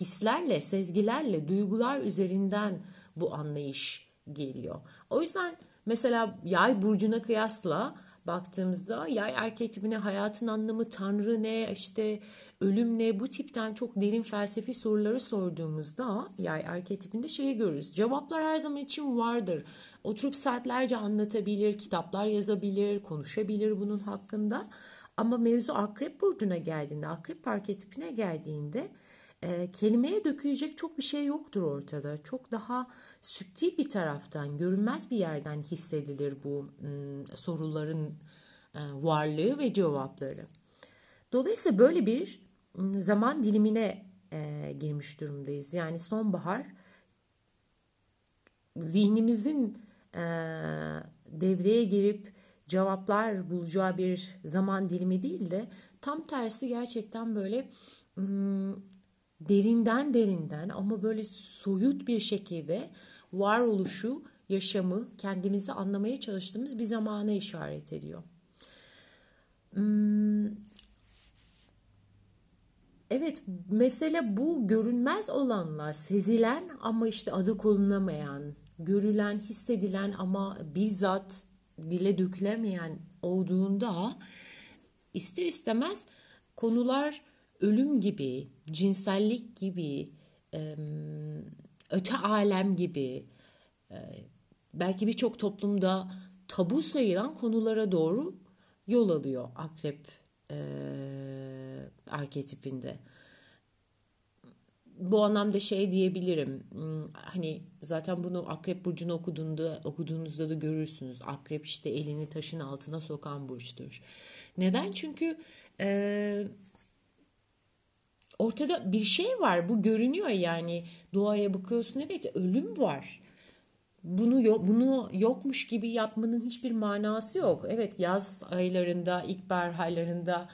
hislerle, sezgilerle, duygular üzerinden bu anlayış geliyor. O yüzden mesela yay burcuna kıyasla baktığımızda yay arketipine hayatın anlamı, tanrı ne, işte ölüm ne bu tipten çok derin felsefi soruları sorduğumuzda yay arketipinde şeyi görürüz. Cevaplar her zaman için vardır. Oturup saatlerce anlatabilir, kitaplar yazabilir, konuşabilir bunun hakkında. Ama mevzu akrep burcuna geldiğinde, akrep arketipine geldiğinde e, kelimeye dökülecek çok bir şey yoktur ortada. Çok daha süptil bir taraftan, görünmez bir yerden hissedilir bu m, soruların e, varlığı ve cevapları. Dolayısıyla böyle bir zaman dilimine e, girmiş durumdayız. Yani sonbahar zihnimizin e, devreye girip cevaplar bulacağı bir zaman dilimi değil de tam tersi gerçekten böyle derinden derinden ama böyle soyut bir şekilde varoluşu, yaşamı, kendimizi anlamaya çalıştığımız bir zamana işaret ediyor. Hmm, evet mesele bu görünmez olanlar, sezilen ama işte adı konulamayan, görülen, hissedilen ama bizzat dile dökülemeyen olduğunda ister istemez konular ölüm gibi, cinsellik gibi, öte alem gibi belki birçok toplumda tabu sayılan konulara doğru yol alıyor akrep e, arketipinde. Bu anlamda şey diyebilirim. Hmm, hani zaten bunu Akrep burcunu okuduğunda okuduğunuzda da görürsünüz. Akrep işte elini taşın altına sokan burçtur. Neden? Çünkü e, ortada bir şey var. Bu görünüyor yani. Doğaya bakıyorsun evet ölüm var. Bunu bunu yokmuş gibi yapmanın hiçbir manası yok. Evet yaz aylarında, ilkbahar aylarında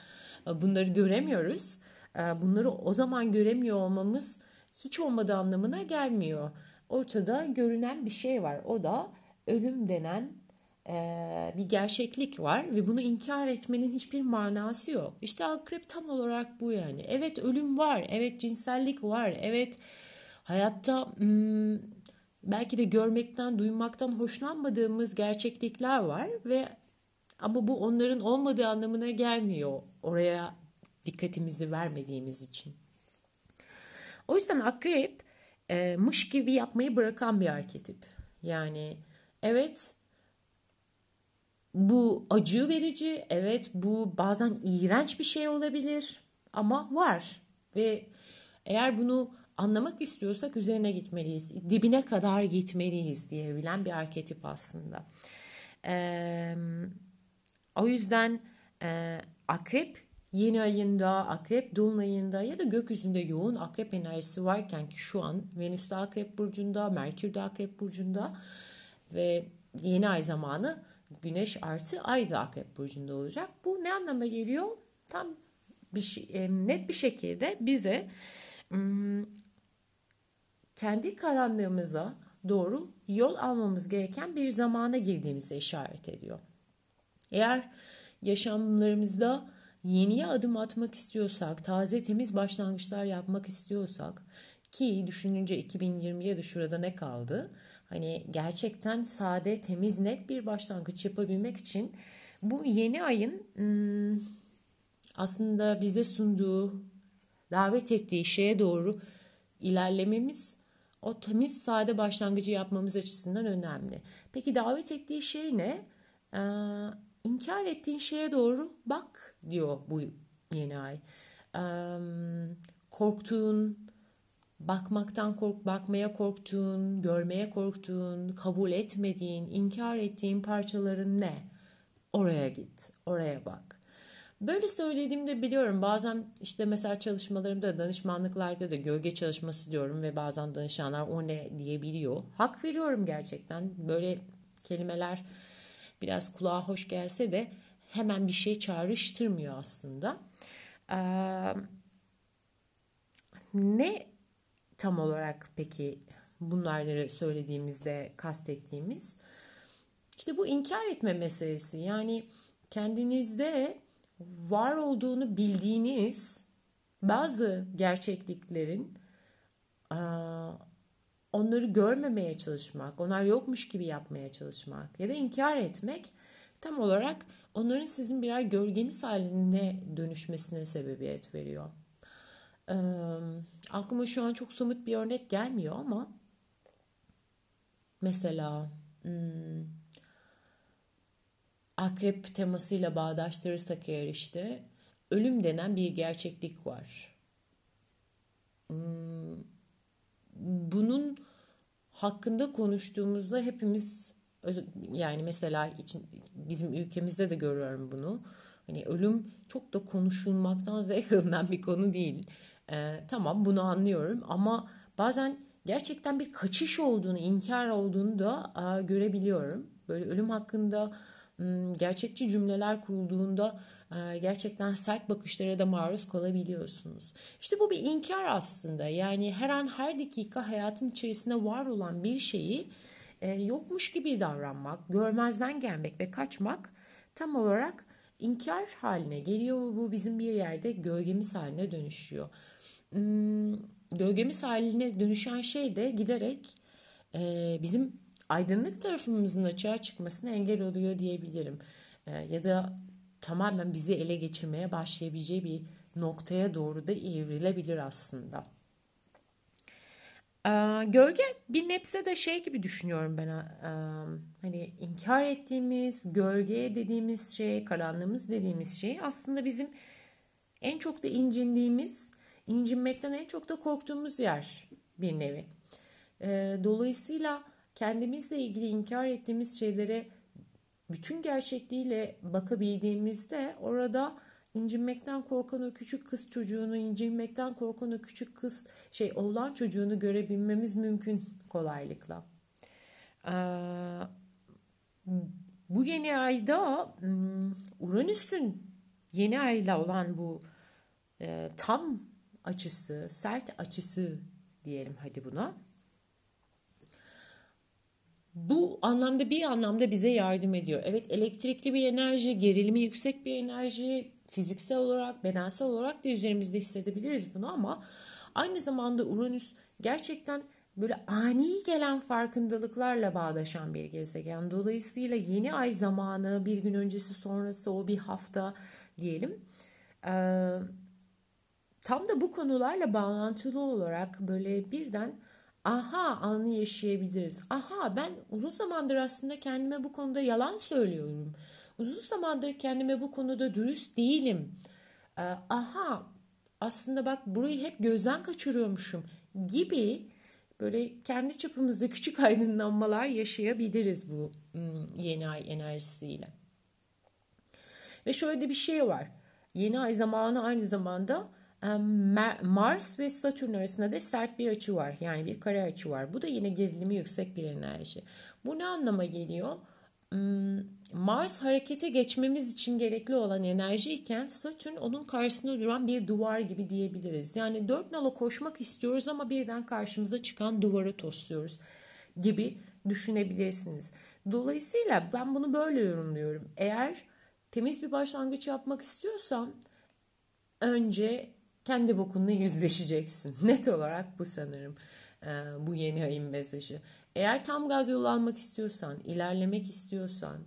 e, bunları göremiyoruz. E, bunları o zaman göremiyor olmamız hiç olmadığı anlamına gelmiyor. Ortada görünen bir şey var. O da ölüm denen bir gerçeklik var ve bunu inkar etmenin hiçbir manası yok. İşte akrep tam olarak bu yani. Evet ölüm var, evet cinsellik var, evet hayatta hmm, belki de görmekten, duymaktan hoşlanmadığımız gerçeklikler var ve ama bu onların olmadığı anlamına gelmiyor. Oraya dikkatimizi vermediğimiz için. O yüzden akrep e, mış gibi yapmayı bırakan bir arketip. Yani evet bu acı verici, evet bu bazen iğrenç bir şey olabilir ama var ve eğer bunu anlamak istiyorsak üzerine gitmeliyiz. Dibine kadar gitmeliyiz diyebilen bir arketip aslında. Ee, o yüzden e, akrep yeni ayında, akrep dolunayında ya da gökyüzünde yoğun akrep enerjisi varken ki şu an Venüs de akrep burcunda, Merkür de akrep burcunda ve yeni ay zamanı Güneş artı Ay da Akrep Burcu'nda olacak. Bu ne anlama geliyor? Tam bir şey, net bir şekilde bize kendi karanlığımıza doğru yol almamız gereken bir zamana girdiğimize işaret ediyor. Eğer yaşamlarımızda yeniye adım atmak istiyorsak, taze temiz başlangıçlar yapmak istiyorsak ki düşününce 2020'ye de şurada ne kaldı? Hani gerçekten sade, temiz, net bir başlangıç yapabilmek için bu yeni ayın hmm, aslında bize sunduğu, davet ettiği şeye doğru ilerlememiz o temiz sade başlangıcı yapmamız açısından önemli. Peki davet ettiği şey ne? Ee, inkar ettiğin şeye doğru bak diyor bu yeni ay. Ee, korktuğun, bakmaktan kork, bakmaya korktuğun, görmeye korktuğun, kabul etmediğin, inkar ettiğin parçaların ne? Oraya git, oraya bak. Böyle söylediğimde biliyorum bazen işte mesela çalışmalarımda danışmanlıklarda da gölge çalışması diyorum ve bazen danışanlar o ne diyebiliyor. Hak veriyorum gerçekten böyle kelimeler biraz kulağa hoş gelse de hemen bir şey çağrıştırmıyor aslında. Ee, ne tam olarak peki bunları söylediğimizde kastettiğimiz? İşte bu inkar etme meselesi. Yani kendinizde var olduğunu bildiğiniz bazı gerçekliklerin onları görmemeye çalışmak, onlar yokmuş gibi yapmaya çalışmak ya da inkar etmek tam olarak onların sizin birer gölgeniz haline dönüşmesine sebebiyet veriyor. Ee, aklıma şu an çok somut bir örnek gelmiyor ama mesela hmm, akrep temasıyla bağdaştırırsak eğer işte ölüm denen bir gerçeklik var. Hmm, bunun hakkında konuştuğumuzda hepimiz yani mesela için, bizim ülkemizde de görüyorum bunu. Hani ölüm çok da konuşulmaktan zevk alınan bir konu değil. Ee, tamam bunu anlıyorum ama bazen gerçekten bir kaçış olduğunu, inkar olduğunu da a, görebiliyorum. Böyle ölüm hakkında gerçekçi cümleler kurulduğunda e, gerçekten sert bakışlara da maruz kalabiliyorsunuz. İşte bu bir inkar aslında. Yani her an her dakika hayatın içerisinde var olan bir şeyi e, yokmuş gibi davranmak, görmezden gelmek ve kaçmak tam olarak inkar haline geliyor. Bu bizim bir yerde gölgemiz haline dönüşüyor. Hmm, gölgemiz haline dönüşen şey de giderek e, bizim aydınlık tarafımızın açığa çıkmasına engel oluyor diyebilirim. E, ya da tamamen bizi ele geçirmeye başlayabileceği bir noktaya doğru da evrilebilir aslında. Ee, gölge bir nebze de şey gibi düşünüyorum ben. E, hani inkar ettiğimiz, gölge dediğimiz şey, karanlığımız dediğimiz şey aslında bizim en çok da incindiğimiz, incinmekten en çok da korktuğumuz yer bir nevi. E, dolayısıyla kendimizle ilgili inkar ettiğimiz şeylere bütün gerçekliğiyle bakabildiğimizde orada incinmekten korkan o küçük kız çocuğunu, incinmekten korkan o küçük kız şey oğlan çocuğunu görebilmemiz mümkün kolaylıkla. Ee, bu yeni ayda hmm, Uranüs'ün yeni ayla olan bu e, tam açısı, sert açısı diyelim hadi buna. Bu anlamda bir anlamda bize yardım ediyor. Evet elektrikli bir enerji, gerilimi yüksek bir enerji, fiziksel olarak, bedensel olarak da üzerimizde hissedebiliriz bunu ama aynı zamanda Uranüs gerçekten böyle ani gelen farkındalıklarla bağdaşan bir gezegen. Dolayısıyla yeni ay zamanı, bir gün öncesi sonrası o bir hafta diyelim. Ee, tam da bu konularla bağlantılı olarak böyle birden aha anı yaşayabiliriz. Aha ben uzun zamandır aslında kendime bu konuda yalan söylüyorum. Uzun zamandır kendime bu konuda dürüst değilim. Ee, aha aslında bak burayı hep gözden kaçırıyormuşum gibi böyle kendi çapımızda küçük aydınlanmalar yaşayabiliriz bu yeni ay enerjisiyle. Ve şöyle de bir şey var. Yeni ay zamanı aynı zamanda Mars ve Satürn arasında da sert bir açı var. Yani bir kare açı var. Bu da yine gerilimi yüksek bir enerji. Bu ne anlama geliyor? Mars harekete geçmemiz için gerekli olan enerji iken Satürn onun karşısında duran bir duvar gibi diyebiliriz. Yani dört nala koşmak istiyoruz ama birden karşımıza çıkan duvara tosluyoruz gibi düşünebilirsiniz. Dolayısıyla ben bunu böyle yorumluyorum. Eğer temiz bir başlangıç yapmak istiyorsan önce kendi bokunla yüzleşeceksin. Net olarak bu sanırım. e, bu yeni ayın mesajı. Eğer tam gaz yol almak istiyorsan, ilerlemek istiyorsan,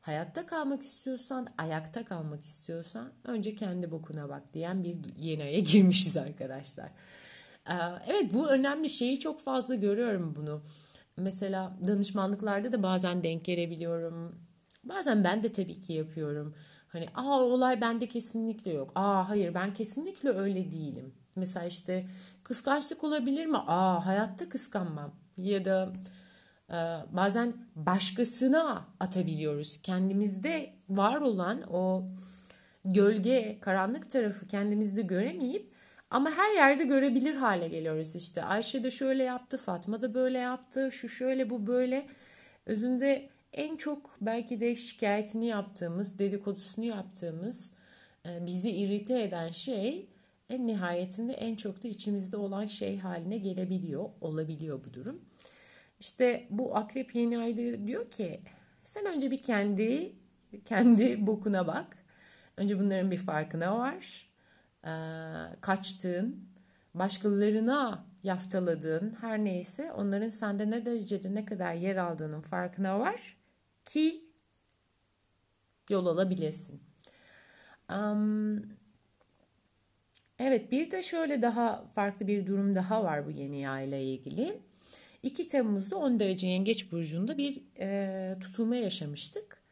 hayatta kalmak istiyorsan, ayakta kalmak istiyorsan önce kendi bokuna bak diyen bir yeni aya girmişiz arkadaşlar. E, evet bu önemli şeyi çok fazla görüyorum bunu. Mesela danışmanlıklarda da bazen denk gelebiliyorum. Bazen ben de tabii ki yapıyorum. Hani aa olay bende kesinlikle yok. Aa hayır ben kesinlikle öyle değilim. Mesela işte kıskançlık olabilir mi? Aa hayatta kıskanmam. Ya da e, bazen başkasına atabiliyoruz. Kendimizde var olan o gölge, karanlık tarafı kendimizde göremeyip ama her yerde görebilir hale geliyoruz işte. Ayşe de şöyle yaptı, Fatma da böyle yaptı, şu şöyle bu böyle. Özünde en çok belki de şikayetini yaptığımız, dedikodusunu yaptığımız, e, bizi irite eden şey en nihayetinde en çok da içimizde olan şey haline gelebiliyor, olabiliyor bu durum. İşte bu akrep yeni ayda diyor ki sen önce bir kendi kendi bokuna bak. Önce bunların bir farkına var. Ee, kaçtığın, başkalarına yaftaladığın her neyse onların sende ne derecede ne kadar yer aldığının farkına var ki yol alabilirsin. Um, evet bir de şöyle daha farklı bir durum daha var bu yeni ay ile ilgili. 2 Temmuz'da 10 derece yengeç burcunda bir e, tutulma yaşamıştık.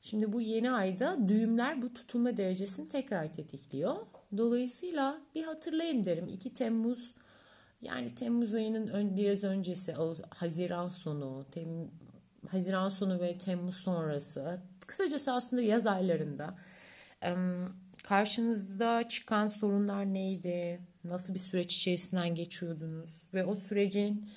Şimdi bu yeni ayda düğümler bu tutulma derecesini tekrar tetikliyor. Dolayısıyla bir hatırlayın derim 2 Temmuz yani Temmuz ayının ön, biraz öncesi Haziran sonu, tem, Haziran sonu ve Temmuz sonrası kısacası aslında yaz aylarında karşınızda çıkan sorunlar neydi? Nasıl bir süreç içerisinden geçiyordunuz? Ve o sürecin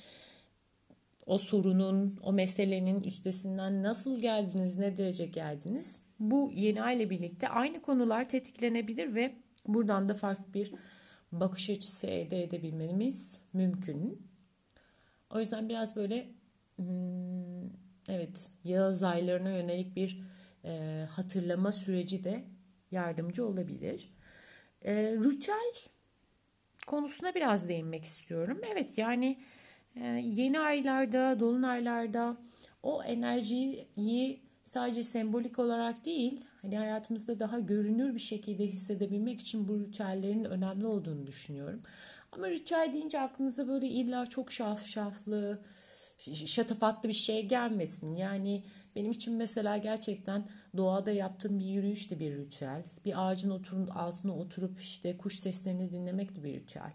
o sorunun, o meselenin üstesinden nasıl geldiniz, ne derece geldiniz? Bu yeni ay ile birlikte aynı konular tetiklenebilir ve buradan da farklı bir bakış açısı elde edebilmemiz mümkün. O yüzden biraz böyle hmm, evet yaz aylarına yönelik bir e, hatırlama süreci de yardımcı olabilir. E, ritüel konusuna biraz değinmek istiyorum. Evet yani e, yeni aylarda, dolunaylarda o enerjiyi sadece sembolik olarak değil, hani hayatımızda daha görünür bir şekilde hissedebilmek için bu ritüellerin önemli olduğunu düşünüyorum. Ama ritüel deyince aklınıza böyle illa çok şafşaflı, şatafatlı bir şey gelmesin. Yani benim için mesela gerçekten doğada yaptığım bir yürüyüş de bir ritüel. Bir ağacın oturun altına oturup işte kuş seslerini dinlemek de bir ritüel.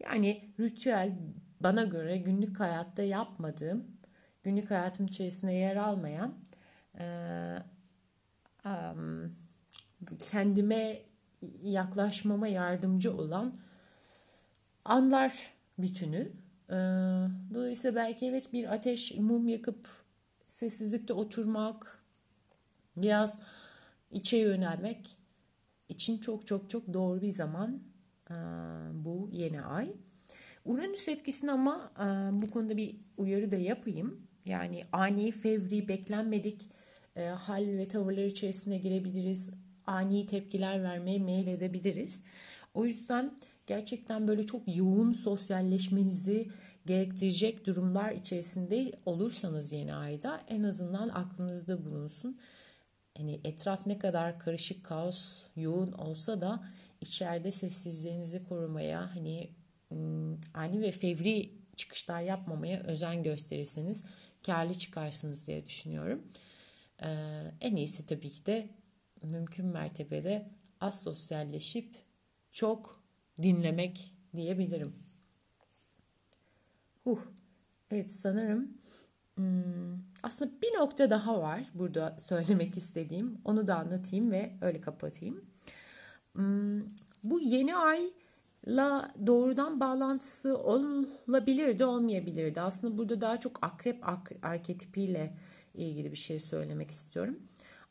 Yani ritüel bana göre günlük hayatta yapmadığım, günlük hayatım içerisinde yer almayan kendime yaklaşmama yardımcı olan anlar bütünü. Dolayısıyla belki evet bir ateş mum yakıp sessizlikte oturmak, biraz içe yönelmek için çok çok çok doğru bir zaman bu yeni ay. Uranüs etkisini ama bu konuda bir uyarı da yapayım. Yani ani, fevri, beklenmedik hal ve tavırlar içerisine girebiliriz. Ani tepkiler vermeye meyil edebiliriz. O yüzden gerçekten böyle çok yoğun sosyalleşmenizi gerektirecek durumlar içerisinde olursanız yeni ayda en azından aklınızda bulunsun. Hani etraf ne kadar karışık, kaos, yoğun olsa da içeride sessizliğinizi korumaya, hani ani ve fevri çıkışlar yapmamaya özen gösterirseniz karlı çıkarsınız diye düşünüyorum. En iyisi tabii ki de mümkün mertebede az sosyalleşip çok dinlemek diyebilirim. Huh. Evet sanırım hmm, aslında bir nokta daha var burada söylemek istediğim. Onu da anlatayım ve öyle kapatayım. Hmm, bu yeni ayla doğrudan bağlantısı olabilirdi, olmayabilirdi. Aslında burada daha çok akrep arketipiyle ilgili bir şey söylemek istiyorum.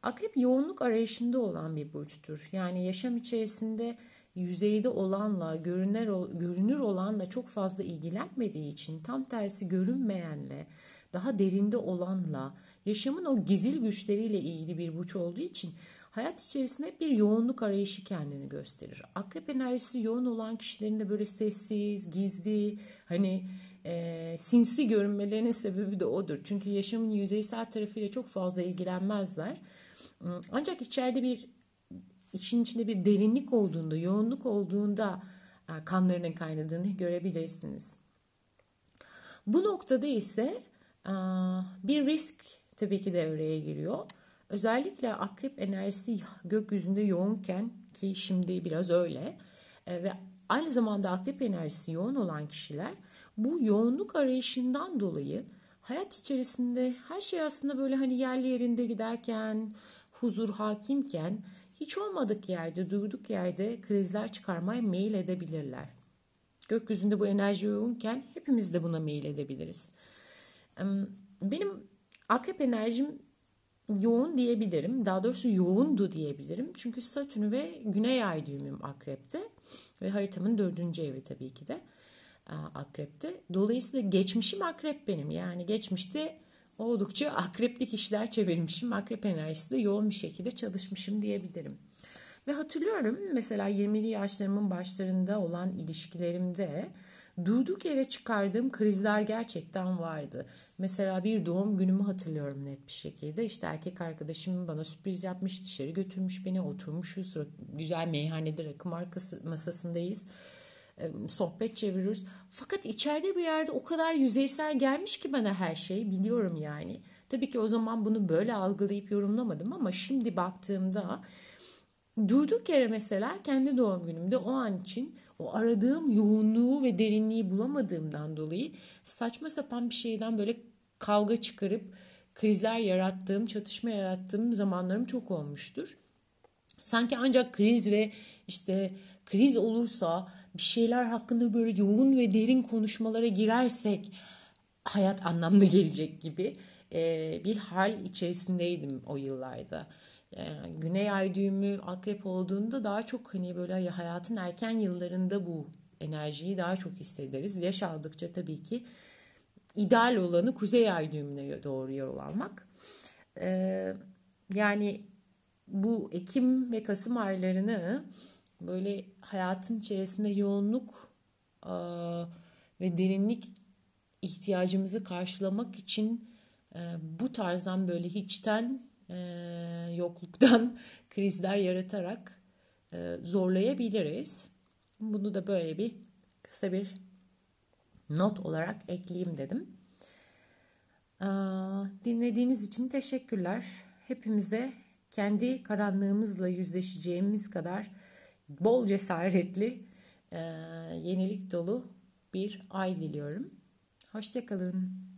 Akrep yoğunluk arayışında olan bir burçtur. Yani yaşam içerisinde yüzeyde olanla, görünür, görünür olanla çok fazla ilgilenmediği için tam tersi görünmeyenle, daha derinde olanla, yaşamın o gizil güçleriyle ilgili bir burç olduğu için hayat içerisinde bir yoğunluk arayışı kendini gösterir. Akrep enerjisi yoğun olan kişilerin de böyle sessiz, gizli, hani e, sinsi görünmelerinin sebebi de odur. Çünkü yaşamın yüzeysel tarafıyla çok fazla ilgilenmezler. Ancak içeride bir için içinde bir derinlik olduğunda, yoğunluk olduğunda e, kanlarının kaynadığını görebilirsiniz. Bu noktada ise e, bir risk tabii ki devreye giriyor. Özellikle akrep enerjisi gökyüzünde yoğunken ki şimdi biraz öyle e, ve aynı zamanda akrep enerjisi yoğun olan kişiler bu yoğunluk arayışından dolayı hayat içerisinde her şey aslında böyle hani yerli yerinde giderken, huzur hakimken hiç olmadık yerde, durduk yerde krizler çıkarmaya meyil edebilirler. Gökyüzünde bu enerji yoğunken hepimiz de buna meyil edebiliriz. Benim akrep enerjim yoğun diyebilirim. Daha doğrusu yoğundu diyebilirim. Çünkü Satürn ve Güney Ay düğümüm akrepte. Ve haritamın dördüncü evi tabii ki de akrepte. Dolayısıyla geçmişim akrep benim. Yani geçmişte oldukça akreplik işler çevirmişim. Akrep enerjisi de yoğun bir şekilde çalışmışım diyebilirim. Ve hatırlıyorum mesela 20'li yaşlarımın başlarında olan ilişkilerimde durduk yere çıkardığım krizler gerçekten vardı. Mesela bir doğum günümü hatırlıyorum net bir şekilde. İşte erkek arkadaşım bana sürpriz yapmış, dışarı götürmüş beni, oturmuşuz. Güzel meyhanede rakı markası masasındayız. Sohbet çeviriyoruz. Fakat içeride bir yerde o kadar yüzeysel gelmiş ki bana her şey biliyorum yani. Tabii ki o zaman bunu böyle algılayıp yorumlamadım ama şimdi baktığımda durduk yere mesela kendi doğum günümde o an için o aradığım yoğunluğu ve derinliği bulamadığımdan dolayı saçma sapan bir şeyden böyle kavga çıkarıp krizler yarattığım, çatışma yarattığım zamanlarım çok olmuştur. Sanki ancak kriz ve işte kriz olursa bir şeyler hakkında böyle yoğun ve derin konuşmalara girersek hayat anlamlı gelecek gibi bir hal içerisindeydim o yıllarda. Güney ay düğümü akrep olduğunda daha çok hani böyle hayatın erken yıllarında bu enerjiyi daha çok hissederiz. Yaş aldıkça tabii ki ideal olanı kuzey ay düğümüne doğru yol almak. Yani bu Ekim ve Kasım aylarını böyle hayatın içerisinde yoğunluk e, ve derinlik ihtiyacımızı karşılamak için e, bu tarzdan böyle hiçten e, yokluktan krizler yaratarak e, zorlayabiliriz. Bunu da böyle bir kısa bir not olarak ekleyeyim dedim. E, dinlediğiniz için teşekkürler. Hepimize kendi karanlığımızla yüzleşeceğimiz kadar bol cesaretli, e, yenilik dolu bir ay diliyorum. Hoşçakalın.